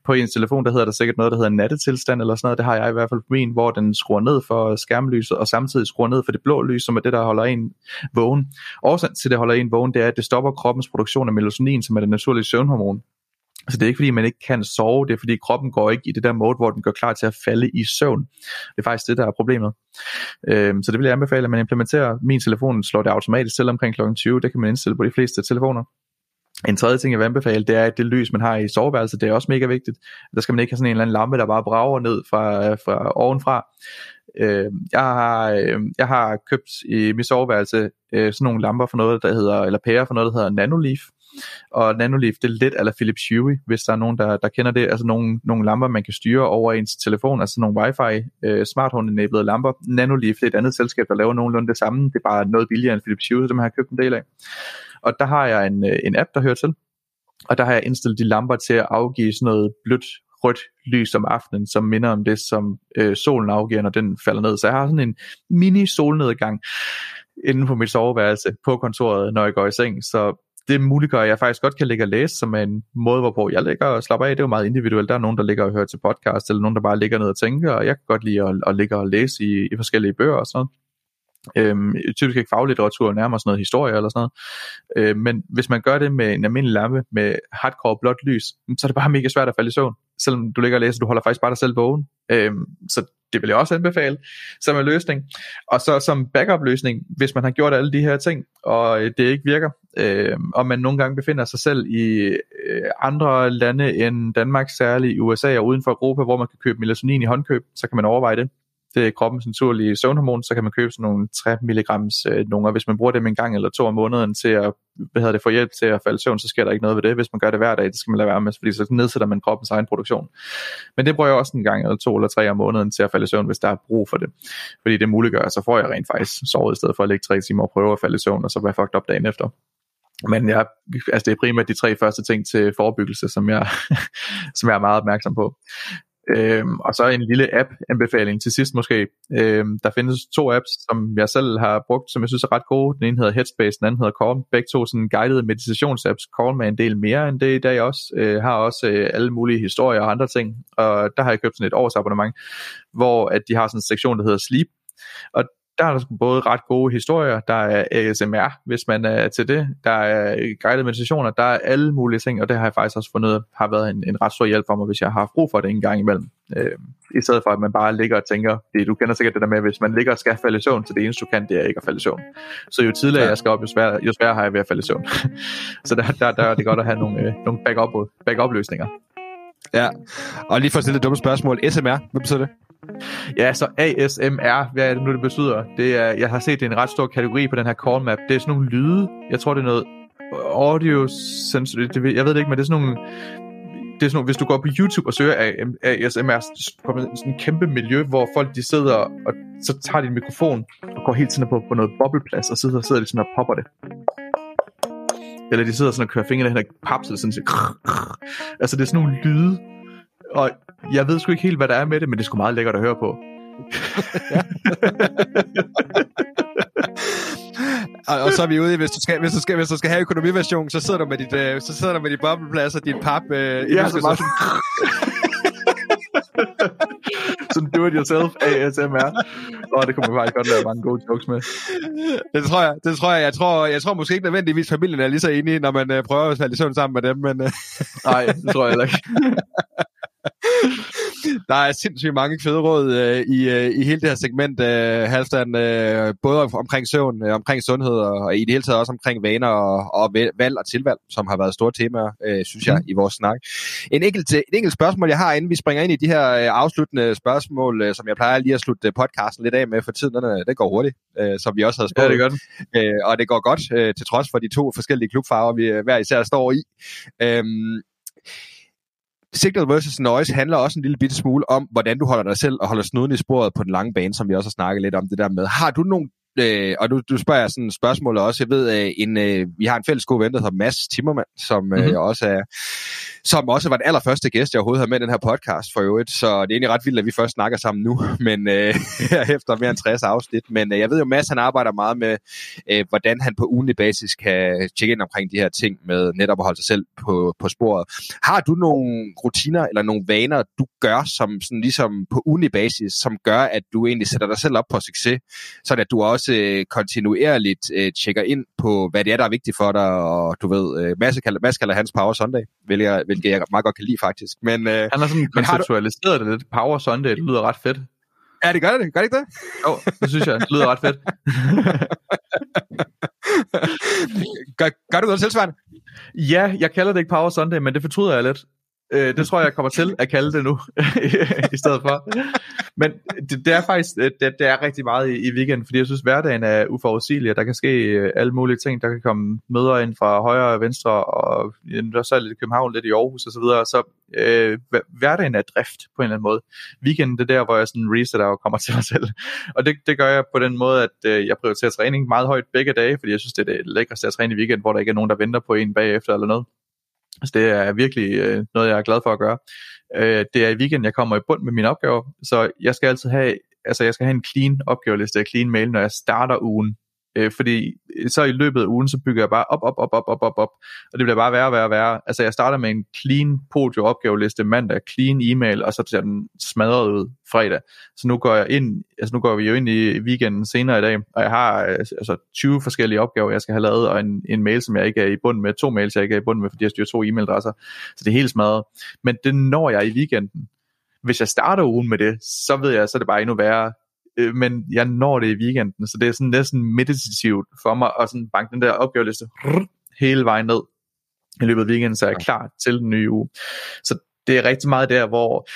På ens telefon, der hedder der sikkert noget, der hedder nattetilstand eller sådan noget. Det har jeg i hvert fald på min, hvor den skruer ned for skærmlyset, og samtidig skruer ned for det blå lys, som er det, der holder en vågen. Årsagen til, det holder en vågen, det er, at det stopper kroppens produktion af melatonin, som er det naturlige søvnhormon. Så det er ikke fordi, man ikke kan sove, det er fordi kroppen går ikke i det der mode, hvor den går klar til at falde i søvn. Det er faktisk det, der er problemet. Øhm, så det vil jeg anbefale, at man implementerer. Min telefon slår det automatisk selv omkring kl. 20. Det kan man indstille på de fleste telefoner. En tredje ting, jeg vil anbefale, det er, at det lys, man har i soveværelset, det er også mega vigtigt. Der skal man ikke have sådan en eller anden lampe, der bare brager ned fra, fra ovenfra. Øh, jeg, har, øh, jeg har købt i mit soveværelse øh, sådan nogle lamper for noget, der hedder, eller pærer for noget, der hedder Nanoleaf. Og Nanoleaf, det er lidt eller Philips Hue, hvis der er nogen, der, der kender det. Altså nogle, nogle lamper, man kan styre over ens telefon, altså nogle wifi øh, smart home-enablede lamper. Nanoleaf, det er et andet selskab, der laver nogenlunde det samme. Det er bare noget billigere end Philips Hue, så dem har købt en del af. Og der har jeg en, øh, en app, der hører til. Og der har jeg indstillet de lamper til at afgive sådan noget blødt rødt lys om aftenen, som minder om det, som øh, solen afgiver, når den falder ned. Så jeg har sådan en mini solnedgang inden på mit soveværelse på kontoret, når jeg går i seng. Så det muliggør, at jeg faktisk godt kan ligge og læse, som er en måde, hvorpå jeg ligger og slapper af. Det er jo meget individuelt. Der er nogen, der ligger og hører til podcast, eller nogen, der bare ligger ned og tænker, og jeg kan godt lide at, at ligge og læse i, i forskellige bøger og sådan noget. Øhm, typisk ikke faglitteratur, nærmere sådan noget historie eller sådan noget. Øhm, men hvis man gør det med en almindelig lampe med hardcore blåt lys, så er det bare mega svært at falde i søvn. Selvom du ligger og læser, du holder faktisk bare dig selv vågen. Øhm, så det vil jeg også anbefale som en løsning. Og så som backup-løsning, hvis man har gjort alle de her ting, og øh, det ikke virker, øh, og man nogle gange befinder sig selv i øh, andre lande end Danmark, særligt i USA og uden for Europa, hvor man kan købe melatonin i håndkøb, så kan man overveje det det er kroppens naturlige søvnhormon, så kan man købe sådan nogle 3 mg øh, nogle, hvis man bruger dem en gang eller to om måneden til at hvad hedder det, få hjælp til at falde i søvn, så sker der ikke noget ved det. Hvis man gør det hver dag, det skal man lade være med, fordi så nedsætter man kroppens egen produktion. Men det bruger jeg også en gang eller to eller tre om måneden til at falde i søvn, hvis der er brug for det. Fordi det muliggør, så får jeg rent faktisk sovet i stedet for at ligge tre timer og prøve at falde i søvn, og så være fucked op dagen efter. Men jeg, altså det er primært de tre første ting til forebyggelse, som jeg, som jeg er meget opmærksom på. Øhm, og så en lille app-anbefaling til sidst måske. Øhm, der findes to apps, som jeg selv har brugt, som jeg synes er ret gode. Den ene hedder Headspace, den anden hedder Calm. Begge to sådan guidede meditationsapps. Calm er en del mere end det i dag også. Øh, har også øh, alle mulige historier og andre ting. Og der har jeg købt sådan et årsabonnement, hvor at de har sådan en sektion, der hedder Sleep. Og der er der både ret gode historier, der er ASMR, hvis man er til det, der er guidede meditationer, der er alle mulige ting, og det har jeg faktisk også fundet har været en, en ret stor hjælp for mig, hvis jeg har haft brug for det en gang imellem. Øh, I stedet for, at man bare ligger og tænker, det, du kender sikkert det der med, hvis man ligger og skal falde i søvn, så det eneste du kan, det er ikke at falde i søvn. Så jo tidligere jeg skal op, jo sværere, jo sværere har jeg ved at falde i søvn. så der, der, der er det godt at have nogle, øh, nogle backup, backup løsninger. Ja, og lige for at stille et dumt spørgsmål. SMR, hvad betyder det? Ja, så ASMR, hvad er det nu, det betyder? Det er, jeg har set, det er en ret stor kategori på den her call map. Det er sådan nogle lyde. Jeg tror, det er noget audio sensor. Det, jeg ved det ikke, men det er sådan nogle det er sådan, hvis du går på YouTube og søger ASMR, så kommer sådan en kæmpe miljø, hvor folk de sidder, og så tager de en mikrofon og går helt tiden på, på noget bobleplads, og så sidder de sådan og popper det. Eller de sidder sådan og kører fingrene hen og papser sådan til. Altså det er sådan nogle lyde, og jeg ved sgu ikke helt, hvad der er med det, men det er sgu meget lækkert at høre på. og, og, så er vi ude i, hvis du skal, hvis du skal, hvis du skal have økonomiversion, så sidder du med dit, øh, så sidder du med dit bobleplads og dit pap. Øh, ja, så meget sådan... sådan do-it-yourself ASMR. Og det kunne man faktisk godt lave mange gode jokes med. Det tror jeg. Det tror jeg. Jeg tror, jeg tror måske ikke nødvendigvis, familien er lige så enige, når man øh, prøver at falde i søvn sammen med dem. Men, øh. Nej, det tror jeg heller ikke. der er sindssygt mange fede råd øh, i, øh, i hele det her segment, øh, Halvstand, øh, både omkring søvn, øh, omkring sundhed og, og i det hele taget også omkring vaner og, og valg og tilvalg, som har været store temaer, øh, synes jeg, mm. i vores snak. En enkelt, et enkelt spørgsmål, jeg har, inden vi springer ind i de her øh, afsluttende spørgsmål, øh, som jeg plejer lige at slutte podcasten lidt af med for tiden, den, den går hurtigt, øh, som vi også havde spurgt. Ja, det gør det. Øh, og det går godt, øh, til trods for de to forskellige klubfarver, vi hver især står i. Øh, Signal versus Noise handler også en lille bitte smule om, hvordan du holder dig selv og holder snuden i sporet på den lange bane, som vi også har snakket lidt om det der med. Har du nogle øh, og du, du spørger sådan spørgsmål også. Jeg ved, øh, en, øh, vi har en fælles god ven, der hedder Mads Timmermann, som mm-hmm. øh, også er som også var den allerførste gæst, jeg overhovedet havde med i den her podcast for øvrigt. Så det er egentlig ret vildt, at vi først snakker sammen nu, men øh, efter mere end 60 afsnit. Men øh, jeg ved jo, Mads han arbejder meget med, øh, hvordan han på ugenlig basis kan tjekke ind omkring de her ting med netop at holde sig selv på, på sporet. Har du nogle rutiner eller nogle vaner, du gør som sådan ligesom på ugenlig basis, som gør, at du egentlig sætter dig selv op på succes, så at du også øh, kontinuerligt øh, tjekker ind på, hvad det er, der er vigtigt for dig, og du ved, øh, Mads kalder, Mads kalder hans Power Sunday, vil jeg, hvilket jeg meget godt kan lide faktisk. Men, øh, Han har sådan konceptualiseret du... det lidt. Power Sunday, det lyder ret fedt. Ja, det gør det. Gør det ikke det? Jo, det synes jeg. Det lyder ret fedt. gør, gør du noget tilsvarende? Ja, jeg kalder det ikke Power Sunday, men det fortryder jeg lidt. Øh, det tror jeg, jeg kommer til at kalde det nu, i stedet for. Men det, det er faktisk, øh, det, det er rigtig meget i, i weekenden, fordi jeg synes, hverdagen er uforudsigelig, og der kan ske øh, alle mulige ting. Der kan komme møder ind fra højre og venstre, og der er så lidt i København, lidt i Aarhus osv. Så, videre. så øh, hverdagen er drift på en eller anden måde. Weekenden, det er der, hvor jeg sådan resetter og kommer til mig selv. Og det, det gør jeg på den måde, at øh, jeg prioriterer træning meget højt begge dage, fordi jeg synes, det er det lækreste at træne i weekend, hvor der ikke er nogen, der venter på en bagefter eller noget. Så det er virkelig øh, noget, jeg er glad for at gøre. Øh, det er i weekenden, jeg kommer i bund med mine opgaver, så jeg skal altid have, altså jeg skal have en clean opgaveliste, clean mail, når jeg starter ugen. Øh, fordi øh, så i løbet af ugen, så bygger jeg bare op, op, op, op, op, op, op, og det bliver bare værre, værre, værre. Altså jeg starter med en clean podio opgaveliste mandag, clean e-mail, og så bliver den smadret ud fredag. Så nu går jeg ind, altså nu går vi jo ind i weekenden senere i dag, og jeg har øh, altså 20 forskellige opgaver, jeg skal have lavet, og en, en mail, som jeg ikke er i bund med, to mails, jeg ikke er i bund med, fordi jeg styrer to e-mailadresser. Så det er helt smadret. Men det når jeg i weekenden. Hvis jeg starter ugen med det, så ved jeg, så er det bare endnu værre. Øh, men jeg når det i weekenden, så det er sådan næsten meditativt for mig at sådan banke den der opgaveliste hele vejen ned i løbet af weekenden, så er jeg klar til den nye uge. Så det er rigtig meget der, hvor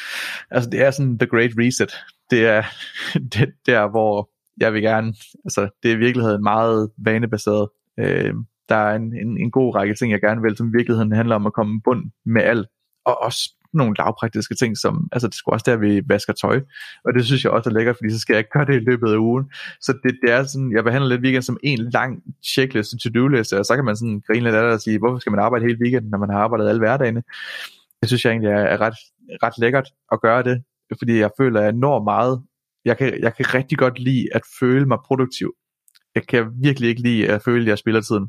altså det er sådan the great reset. Det er det, der, hvor jeg vil gerne, altså det er i virkeligheden meget vanebaseret. Øh, der er en, en, en god række ting, jeg gerne vil, som i virkeligheden handler om at komme bund med alt, og også nogle lavpraktiske ting, som, altså det skulle også der, vi vasker tøj, og det synes jeg også er lækkert, fordi så skal jeg ikke gøre det i løbet af ugen. Så det, det er sådan, jeg behandler lidt weekend som en lang checkliste, to-do-liste, og så kan man sådan grine lidt af det og sige, hvorfor skal man arbejde hele weekenden, når man har arbejdet alle hverdagene? Det synes jeg egentlig er, er ret, ret lækkert at gøre det, fordi jeg føler, at jeg når meget. Jeg kan, jeg kan rigtig godt lide at føle mig produktiv. Jeg kan virkelig ikke lide at føle, at jeg spiller tiden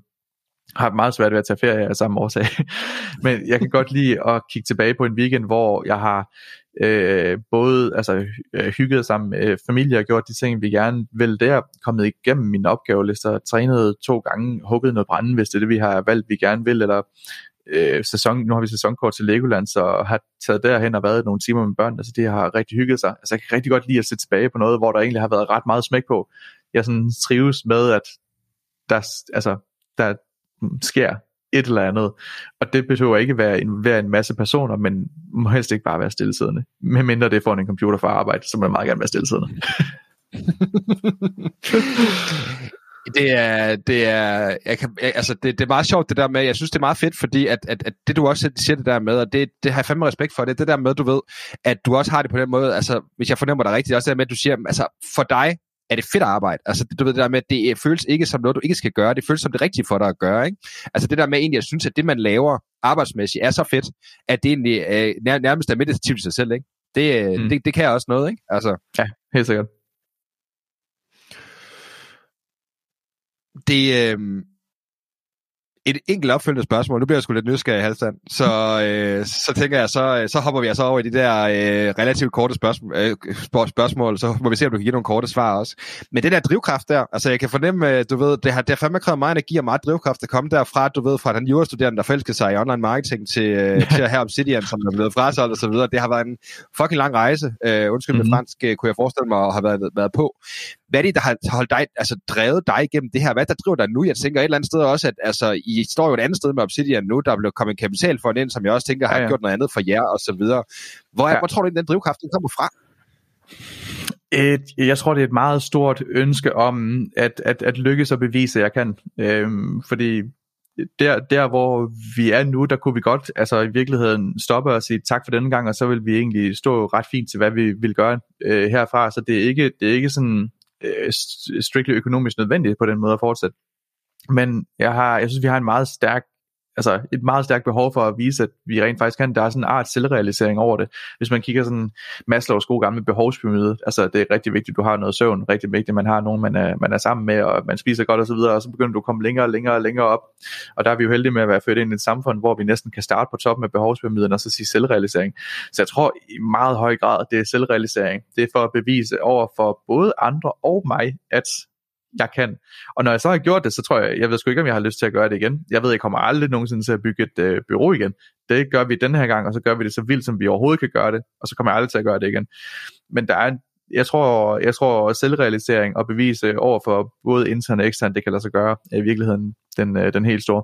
har meget svært ved at tage ferie af samme årsag. Men jeg kan godt lide at kigge tilbage på en weekend, hvor jeg har øh, både altså, øh, hygget sammen med øh, familie og gjort de ting, vi gerne vil der, kommet igennem mine opgavelister, trænet to gange, hugget noget brænde, hvis det er det, vi har valgt, vi gerne vil, eller øh, sæson, nu har vi sæsonkort til Legoland, så har taget derhen og været nogle timer med børn, altså det har rigtig hygget sig. Altså jeg kan rigtig godt lide at sætte tilbage på noget, hvor der egentlig har været ret meget smæk på. Jeg sådan trives med, at der, altså, der, Mm, sker et eller andet. Og det behøver ikke være en, være en masse personer, men må helst ikke bare være stillesiddende. Medmindre det får en computer for arbejde, så må man meget gerne være stillesiddende. det er, det er, jeg kan, jeg, altså det, det er meget sjovt det der med, jeg synes det er meget fedt, fordi at, at, at det du også siger det der med, og det, det har jeg fandme respekt for, det det der med, du ved, at du også har det på den måde, altså hvis jeg fornemmer dig rigtigt, også det der med, at du siger, altså for dig, er det fedt arbejde. Altså, du ved det der med, at det føles ikke som noget, du ikke skal gøre. Det føles som det rigtige for dig at gøre. Ikke? Altså det der med egentlig, at synes, at det, man laver arbejdsmæssigt, er så fedt, at det egentlig øh, nærmest er meditativt i sig selv. Ikke? Det, øh, mm. det, det kan også noget. Ikke? Altså, ja, helt sikkert. Det, øh, et enkelt opfølgende spørgsmål. Nu bliver jeg sgu lidt nysgerrig, Halvstand. Så, øh, så tænker jeg, så, så hopper vi altså over i de der øh, relativt korte spørgsmål, øh, spørgsmål, så må vi se, om du kan give nogle korte svar også. Men det der drivkraft der, altså jeg kan fornemme, du ved, det har, det har fandme krævet meget energi og meget drivkraft at komme derfra, du ved, fra den jurastuderende, der forelskede sig i online marketing til, øh, til at have Obsidian, som er blevet frasolgt og så videre. Det har været en fucking lang rejse, øh, undskyld mm-hmm. med fransk, øh, kunne jeg forestille mig at have været, været på hvad er det, der har holdt dig, altså drevet dig igennem det her? Hvad der driver dig nu? Jeg tænker et eller andet sted også, at altså, I står jo et andet sted med Obsidian nu, der er blevet kommet en kapital for ind, som jeg også tænker har ja, ja. gjort noget andet for jer og så videre. Hvor, ja. hvor tror du, den drivkraft den kommer fra? Et, jeg tror, det er et meget stort ønske om at, at, at lykkes og bevise, at jeg kan. Øhm, fordi der, der, hvor vi er nu, der kunne vi godt altså i virkeligheden stoppe og sige tak for denne gang, og så vil vi egentlig stå ret fint til, hvad vi vil gøre øh, herfra. Så det er ikke, det er ikke sådan øh, strictly økonomisk nødvendigt på den måde at fortsætte. Men jeg, har, jeg synes, vi har en meget stærk altså et meget stærkt behov for at vise, at vi rent faktisk kan. Der er sådan en art selvrealisering over det. Hvis man kigger sådan Maslows gode gamle behovspyramide, altså det er rigtig vigtigt, at du har noget søvn, rigtig vigtigt, at man har nogen, man er, man er sammen med, og man spiser godt osv., og, og så begynder du at komme længere og længere og længere op. Og der er vi jo heldige med at være født ind i et samfund, hvor vi næsten kan starte på toppen af behovspyramiden og så sige selvrealisering. Så jeg tror i meget høj grad, at det er selvrealisering. Det er for at bevise over for både andre og mig, at jeg kan. Og når jeg så har gjort det, så tror jeg, jeg ved sgu ikke, om jeg har lyst til at gøre det igen. Jeg ved, jeg kommer aldrig nogensinde til at bygge et øh, bureau igen. Det gør vi den her gang, og så gør vi det så vildt, som vi overhovedet kan gøre det, og så kommer jeg aldrig til at gøre det igen. Men der er jeg tror, jeg tror selvrealisering og bevise over for både intern og ekstern, det kan lade sig gøre, er i virkeligheden den, øh, den helt store.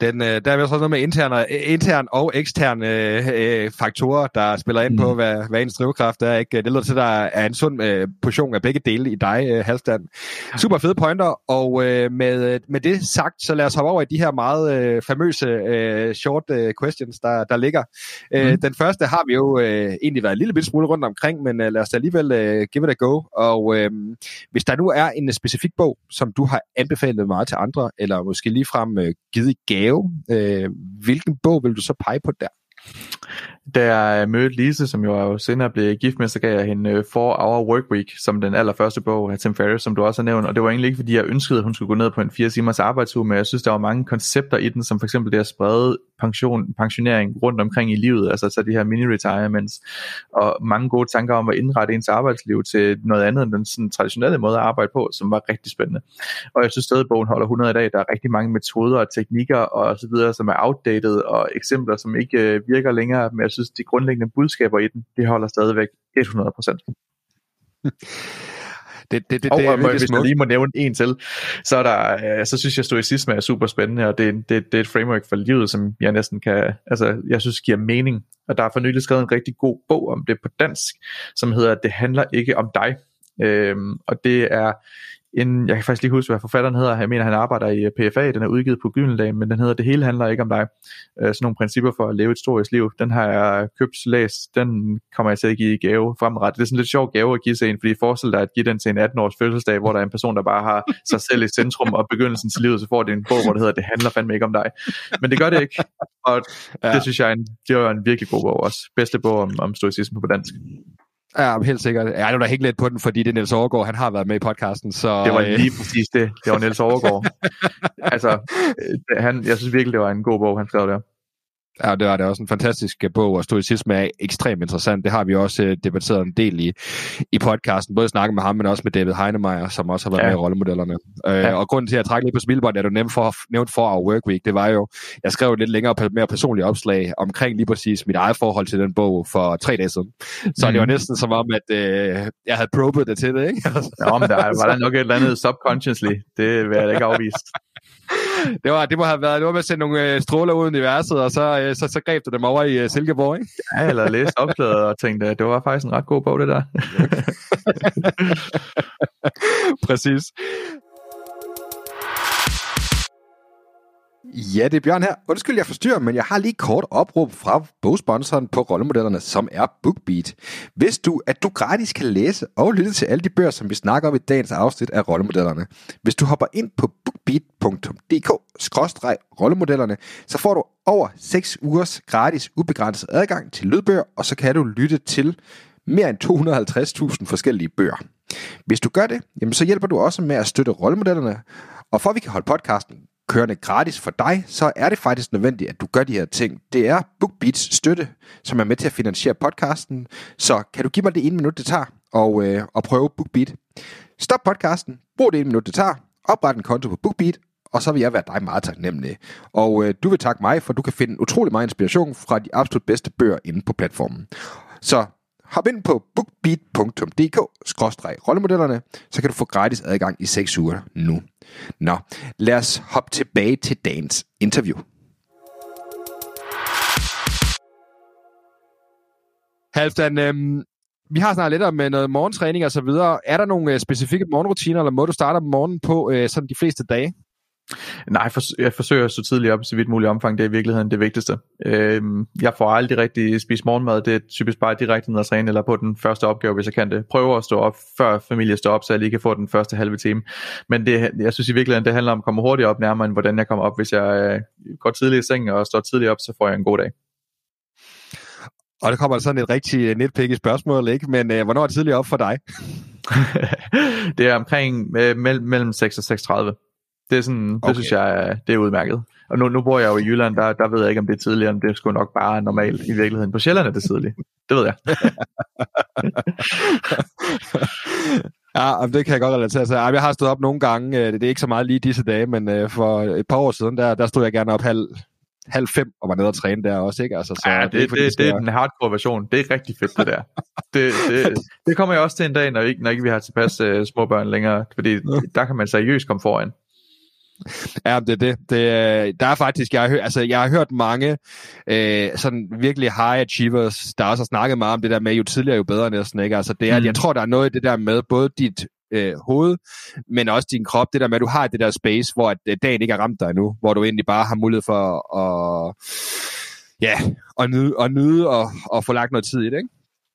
Den, øh, der er også noget med interne, intern og eksterne øh, faktorer, der spiller ind mm. på, hvad, hvad ens drivkraft er. Ikke? Det lyder til, at der er en sund øh, portion af begge dele i dig, øh, Halvstand. Super fede pointer, og øh, med, med det sagt, så lad os hoppe over i de her meget øh, famøse øh, short øh, questions, der, der ligger. Mm. Øh, den første har vi jo øh, egentlig været en lille smule rundt omkring, men øh, lad os da alligevel øh, give it a go. Og øh, hvis der nu er en specifik bog, som du har anbefalet meget til andre, eller måske ligefrem øh, givet gave lave. Øh, hvilken bog vil du så pege på der? Da jeg mødte Lise, som jo senere blev gift med, så gav jeg hende øh, 4 Hour Work Week, som den allerførste bog af Tim Ferriss, som du også har nævnt. Og det var egentlig ikke, fordi jeg ønskede, at hun skulle gå ned på en 4 timers arbejdsuge, men jeg synes, der var mange koncepter i den, som for eksempel det at sprede pension, pensionering rundt omkring i livet, altså så de her mini-retirements, og mange gode tanker om at indrette ens arbejdsliv til noget andet end den sådan, traditionelle måde at arbejde på, som var rigtig spændende. Og jeg synes stadig, bogen holder 100 i dag. Der er rigtig mange metoder og teknikker og så videre, som er outdated, og eksempler, som ikke øh, virker længere, men jeg synes, de grundlæggende budskaber i den, de holder stadigvæk 100 procent. Det, det, det, og det er hvis jeg smukt. lige må nævne en til, så, er der, øh, så synes jeg, at stoicisme er super spændende, og det, det, det er et framework for livet, som jeg næsten kan, altså jeg synes giver mening. Og der er for nylig skrevet en rigtig god bog om det på dansk, som hedder Det handler ikke om dig. Øhm, og det er en, jeg kan faktisk lige huske, hvad forfatteren hedder. Jeg mener, han arbejder i PFA. Den er udgivet på Gyldendal, men den hedder Det hele handler ikke om dig. Øh, sådan nogle principper for at leve et historisk liv. Den har jeg købt, læst. Den kommer jeg til at give i gave fremret. Det er sådan lidt sjov gave at give til en, fordi forestil dig at give den til en 18-års fødselsdag, hvor der er en person, der bare har sig selv i centrum og begyndelsen til livet, så får det en bog, hvor det hedder Det handler fandme ikke om dig. Men det gør det ikke. Og Ja. det synes jeg er en, det var en virkelig god bog også. Bedste bog om, om stoicisme på dansk. Ja, helt sikkert. Nu er der helt lidt på den, fordi det er Niels Overgaard, han har været med i podcasten. Så, Det var øh, lige præcis det. Det var Niels Overgaard. altså, øh, han, jeg synes virkelig, det var en god bog, han skrev der. Ja, det var det også en fantastisk øh, bog, og stoicisme er ekstremt interessant. Det har vi også øh, debatteret en del i, i podcasten. Både snakket med ham, men også med David Heinemeier, som også har været Ja. med i rollemodellerne. Øh, Ja. Og grunden til, at jeg trækker lige på smilbånd, at du nævnte for, nævnt for Our Work Week, det var jo, jeg skrev et lidt længere, mere personligt opslag omkring lige præcis mit eget forhold til den bog for tre dage siden. Så mm. det var Mhm. næsten som om, at øh, jeg havde probet det til det, ikke? Ja, men der var der nok et eller andet subconsciously. Det vil jeg da ikke afvise. Det, var, det må have været, det var med at sende nogle øh, stråler ud i universet, og så, øh, så, så greb du dem over i øh, Silkeborg, ikke? Ja, eller læste opslaget og tænkte, at det var faktisk en ret god bog, det der. Præcis. Ja, det er Bjørn her. Undskyld, jeg forstyrrer, men jeg har lige et kort opråb fra bogsponsoren på rollemodellerne, som er BookBeat. Hvis du, at du gratis kan læse og lytte til alle de bøger, som vi snakker om i dagens afsnit af rollemodellerne. Hvis du hopper ind på bookbeat.dk-rollemodellerne, så får du over 6 ugers gratis ubegrænset adgang til lydbøger, og så kan du lytte til mere end 250.000 forskellige bøger. Hvis du gør det, jamen så hjælper du også med at støtte rollemodellerne, og for at vi kan holde podcasten kørende gratis for dig, så er det faktisk nødvendigt, at du gør de her ting. Det er BookBeats støtte, som er med til at finansiere podcasten. Så kan du give mig det ene minut, det tager, og, øh, og prøve BookBeat. Stop podcasten, brug det ene minut, det tager, opret en konto på BookBeat, og så vil jeg være dig meget taknemmelig. Og øh, du vil takke mig, for du kan finde utrolig meget inspiration fra de absolut bedste bøger inde på platformen. Så hop ind på bookbeat.dk-rollemodellerne, så kan du få gratis adgang i 6 uger nu. Nå, lad os hoppe tilbage til dagens interview. Halvdan, øhm, vi har snart lidt om øh, noget morgentræning og så videre. Er der nogle øh, specifikke morgenrutiner, eller må du starte om morgenen på øh, sådan de fleste dage? Nej, for, jeg forsøger at stå tidligt op i så vidt muligt omfang. Det er i virkeligheden det vigtigste. Øhm, jeg får aldrig rigtig spist morgenmad. Det er typisk bare direkte ned at træne, eller på den første opgave, hvis jeg kan det. Prøver at stå op, før familie står op, så jeg lige kan få den første halve time. Men det, jeg synes i virkeligheden, det handler om at komme hurtigt op nærmere, end hvordan jeg kommer op. Hvis jeg øh, går tidligt i seng og står tidligt op, så får jeg en god dag. Og det kommer sådan et rigtig netpikke spørgsmål, ikke? Men øh, hvornår er det tidligt op for dig? det er omkring øh, mellem, mellem 6 og 36. Det er sådan, det Okay. synes jeg, er- det er udmærket. Og nu, nu bor jeg jo i Jylland, der, der ved jeg ikke, om det er tidligere, om det er sgu nok bare normalt i virkeligheden. På Sjælland er det tidligt. Det ved jeg. Ja, det kan jeg godt relatere til. Jeg har stået op nogle gange, øh, det er ikke så meget lige disse dage, men øh, for et par år siden, der, der stod jeg gerne op halv, halv fem og var nede og træne der også, ikke? Altså, så Ja, er det, det, fordi, det, det er den hardcore version. Det er rigtig fedt, det der. Det, det, det kommer jeg også til en dag, når ikke, når ikke vi har tilpas uh, små børn længere, fordi der kan man seriøst komme foran. Ja, det er det. det der er faktisk, jeg har, altså, jeg har hørt mange øh, sådan virkelig high achievers, der også har snakket meget om det der med, jo tidligere, jo bedre næsten, ikke? Altså, det er, mm. jeg tror, der er noget i det der med både dit øh, hoved, men også din krop, det der med, at du har det der space, hvor at, øh, dagen ikke er ramt dig endnu, hvor du egentlig bare har mulighed for at, ja, at nyde, at nyde og, og få lagt noget tid i det, ikke?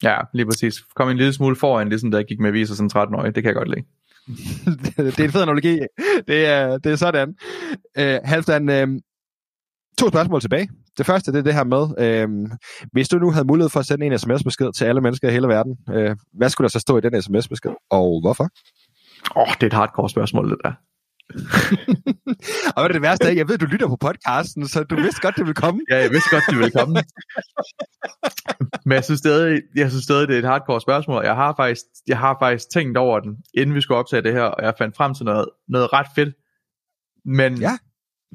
Ja, lige præcis. Kom en lille smule foran, ligesom da jeg gik med viser som 13-årig. Det kan jeg godt lide det er en fed analogi. Det er, det er sådan. Øh, Halvdan, øh, to spørgsmål tilbage. Det første, det er det her med, øh, hvis du nu havde mulighed for at sende en sms-besked til alle mennesker i hele verden, øh, hvad skulle der så stå i den sms-besked, og hvorfor? Åh, oh, det er et hardcore spørgsmål, det der. og er det værste af? Jeg ved, du lytter på podcasten, så du vidste godt, det ville komme. Ja, jeg vidste godt, det ville komme. Men jeg synes, stadig, jeg synes stadig, det er et hardcore spørgsmål. Jeg har faktisk, jeg har faktisk tænkt over den, inden vi skulle optage det her, og jeg fandt frem til noget, noget ret fedt. Men Ja.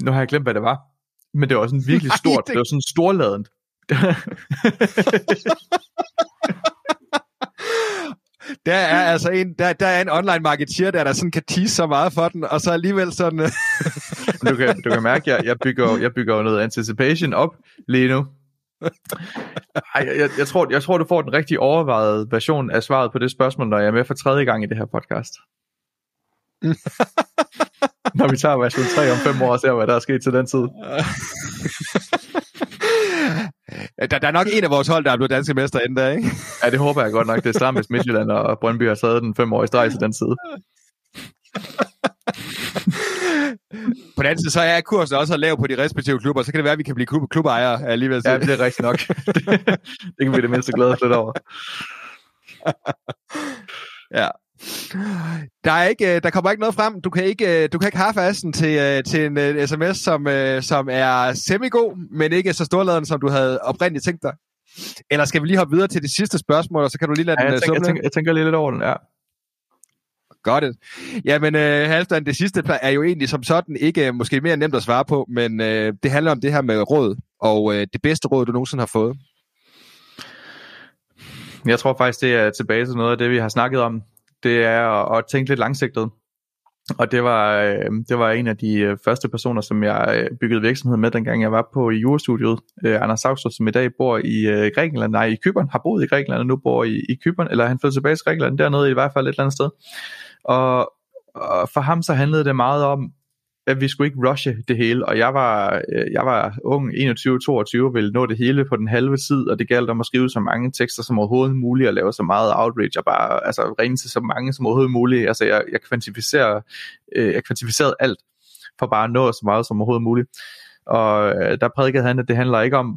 nu har jeg glemt, hvad det var. Men det var sådan virkelig Nej, stort. det- Det var sådan storladent. Der er altså en, der, der er en online marketeer, der, der sådan kan tease så meget for den, og så alligevel sådan... øh, du, kan, du kan mærke, jeg, jeg, bygger, jeg bygger noget anticipation op lige nu. Ej, jeg, jeg, tror, jeg tror, du får den rigtig overvejede version af svaret på det spørgsmål, når jeg er med for tredje gang i det her podcast. når vi tager version 3 om fem år og ser, hvad der er sket til den tid. der, der er nok en af vores hold, der er blevet danske mester inden da, ikke? Ja, det håber jeg godt nok. Det er stramt, hvis Midtjylland og Brøndby har taget den fem år i streg til den side. På den anden side, så er kursen også at lave på de respektive klubber, så kan det være, at vi kan blive klub, klubejere alligevel. Ja, det er rigtigt nok. det, det kan vi det mindste glæde os lidt over. Ja. Der, er ikke, øh, der kommer ikke noget frem. Du kan ikke, øh, du kan ikke have til, øh, til en sms, som, som er semi-god, men ikke så storladen, som du havde oprindeligt tænkt dig. Eller skal vi lige hoppe videre til det sidste spørgsmål, og så kan du lige lade Ja, den jeg, øh, tænker, jeg, tænker, jeg tænker lige lidt over den, ja. Godt. Jamen, øh, Halvdan, det sidste er jo egentlig som sådan ikke måske mere nemt at svare på, men øh, det handler om det her med råd, og øh, det bedste råd, du nogensinde har fået. Jeg tror faktisk, det er tilbage til noget af det, vi har snakket om. Det er at, at tænke lidt langsigtet. Og det var, øh, det var en af de øh, første personer, som jeg øh, byggede virksomhed med, dengang jeg var på i jurastudiet. Øh, Anders Savstrup, som i dag bor i øh, Grækenland, nej, i Kypern, har boet i Grækenland og nu bor i, i Kypern, eller han flyttede tilbage til Grækenland, dernede i hvert fald et eller andet sted. Og, og for ham så handlede det meget om, at vi skulle ikke rushe det hele, og jeg var, øh, jeg var ung, 21-22, ville nå det hele på den halve tid, og det galt om at skrive så mange tekster som overhovedet muligt, og lave så meget outreach, og bare altså, ringe til så mange som overhovedet muligt. Altså, jeg, jeg, kvantificerer, øh, jeg kvantificerede alt, for bare at nå så meget som overhovedet muligt. Og øh, der prædikede han, at det handler ikke om,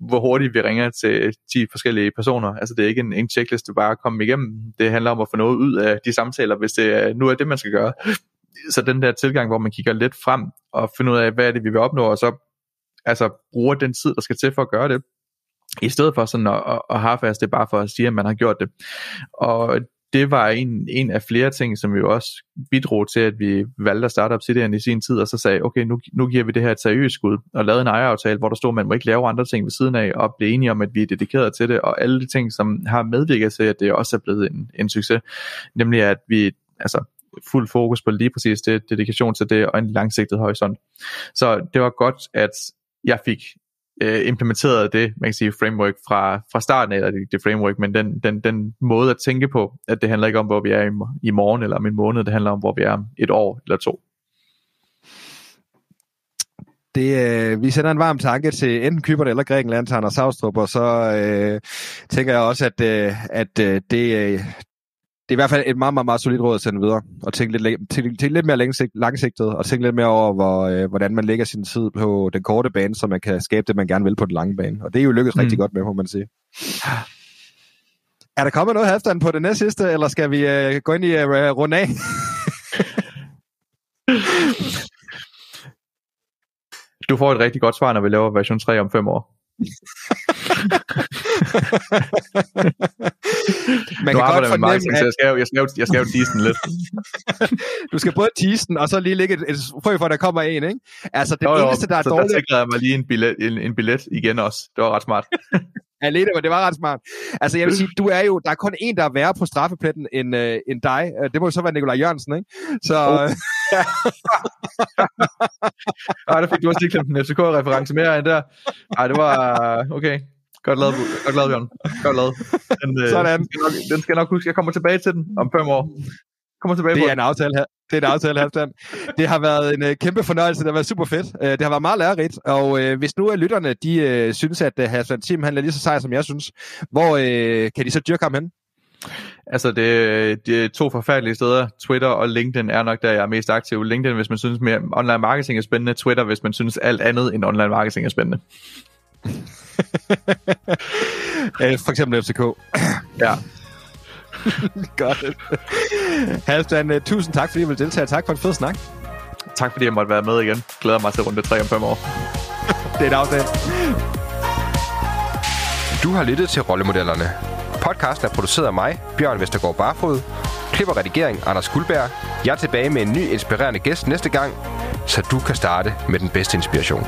hvor hurtigt vi ringer til 10 forskellige personer. Altså det er ikke en, en checkliste bare at komme igennem. Det handler om at få noget ud af de samtaler, hvis det nu er det, man skal gøre så den der tilgang, hvor man kigger lidt frem og finder ud af, hvad er det, vi vil opnå, og så altså, bruger den tid, der skal til for at gøre det, i stedet for sådan at, at, at fast det bare for at sige, at man har gjort det. Og det var en, en af flere ting, som vi jo også bidrog til, at vi valgte at starte Obsidian i sin tid, og så sagde, okay, nu, nu giver vi det her et seriøst skud, og lavede en ejeraftale, hvor der stod, at man må ikke lave andre ting ved siden af, og blive enige om, at vi er dedikeret til det, og alle de ting, som har medvirket til, at det også er blevet en, en succes, nemlig at vi, altså fuld fokus på lige præcis det, dedikation til det, og en langsigtet horisont. Så det var godt, at jeg fik øh, implementeret det, man kan sige, framework fra, fra starten af, eller det, det framework, men den, den, den måde at tænke på, at det handler ikke om, hvor vi er i, i morgen eller om en måned, det handler om, hvor vi er om et år eller to. Det, øh, vi sender en varm tanke til enten Kyberne eller Grækenland til Anders Savstrup, og så øh, tænker jeg også, at, øh, at øh, det, øh, det er i hvert fald et meget, meget, meget solidt råd at sende videre, og tænke lidt, tænke, tænke lidt mere langsigt, langsigtet, og tænke lidt mere over, hvor, øh, hvordan man lægger sin tid på den korte bane, så man kan skabe det, man gerne vil på den lange bane. Og det er jo lykkedes mm. rigtig godt med, må man sige. Er der kommet noget halvstand på det næste sidste, eller skal vi øh, gå ind i øh, runde af? Du får et rigtig godt svar, når vi laver version 3 om fem år. Man nu kan godt fornemme, at jeg skal, jo- jeg skal, jo- jeg skal jo tease den lidt. du skal både tease den, og så lige lægge et, et frø for, der kommer en, ikke? Altså, det Jo, jo, eneste, der er så der dårligt... sikrede jeg mig lige en billet, en, en billet igen også. Det var ret smart. Alene, men det var ret smart. Altså, jeg vil sige, du er jo, der er kun en, der er værre på straffepletten end, øh, end dig. Øh, Det må jo så være Nikolaj Jørgensen, ikke? Så Oh. øh, Ej, der fik du også lige klemt en FCK-reference mere end der. Ej, det var... Okay. Godt lavet, godt lavet Bjørn. Godt lavet. Den, øh, Sådan. Den skal, nok, den skal jeg nok huske. Jeg kommer tilbage til den om fem år. Kommer tilbage det på er en aftale her. Det er en aftale, Halvdan. Det har været en øh, kæmpe fornøjelse. Det har været super fedt. Øh, det har været meget lærerigt. Og øh, hvis nu er lytterne, de øh, synes, at øh, Halvdan Tim han er lige så sej, som jeg synes, hvor øh, kan de så dyrke ham hen? Altså, det, det er to forfærdelige steder. Twitter og LinkedIn er nok der, jeg er mest aktiv. LinkedIn, hvis man synes mere online marketing er spændende. Twitter, hvis man synes alt andet end online marketing er spændende. Øh, for eksempel FCK. Ja. Godt. Halvdan, øh, tusind tak, fordi du ville deltage. Tak for en fed snak. tak fordi jeg måtte være med igen. Glæder mig til runde 3 om 5 år. Det er en aftale. Du har lyttet til Rollemodellerne. Podcasten er produceret af mig, Bjørn Vestergaard Barfod. Klip og redigering, Anders Guldberg. Jeg er tilbage med en ny inspirerende gæst næste gang, så du kan starte med den bedste inspiration.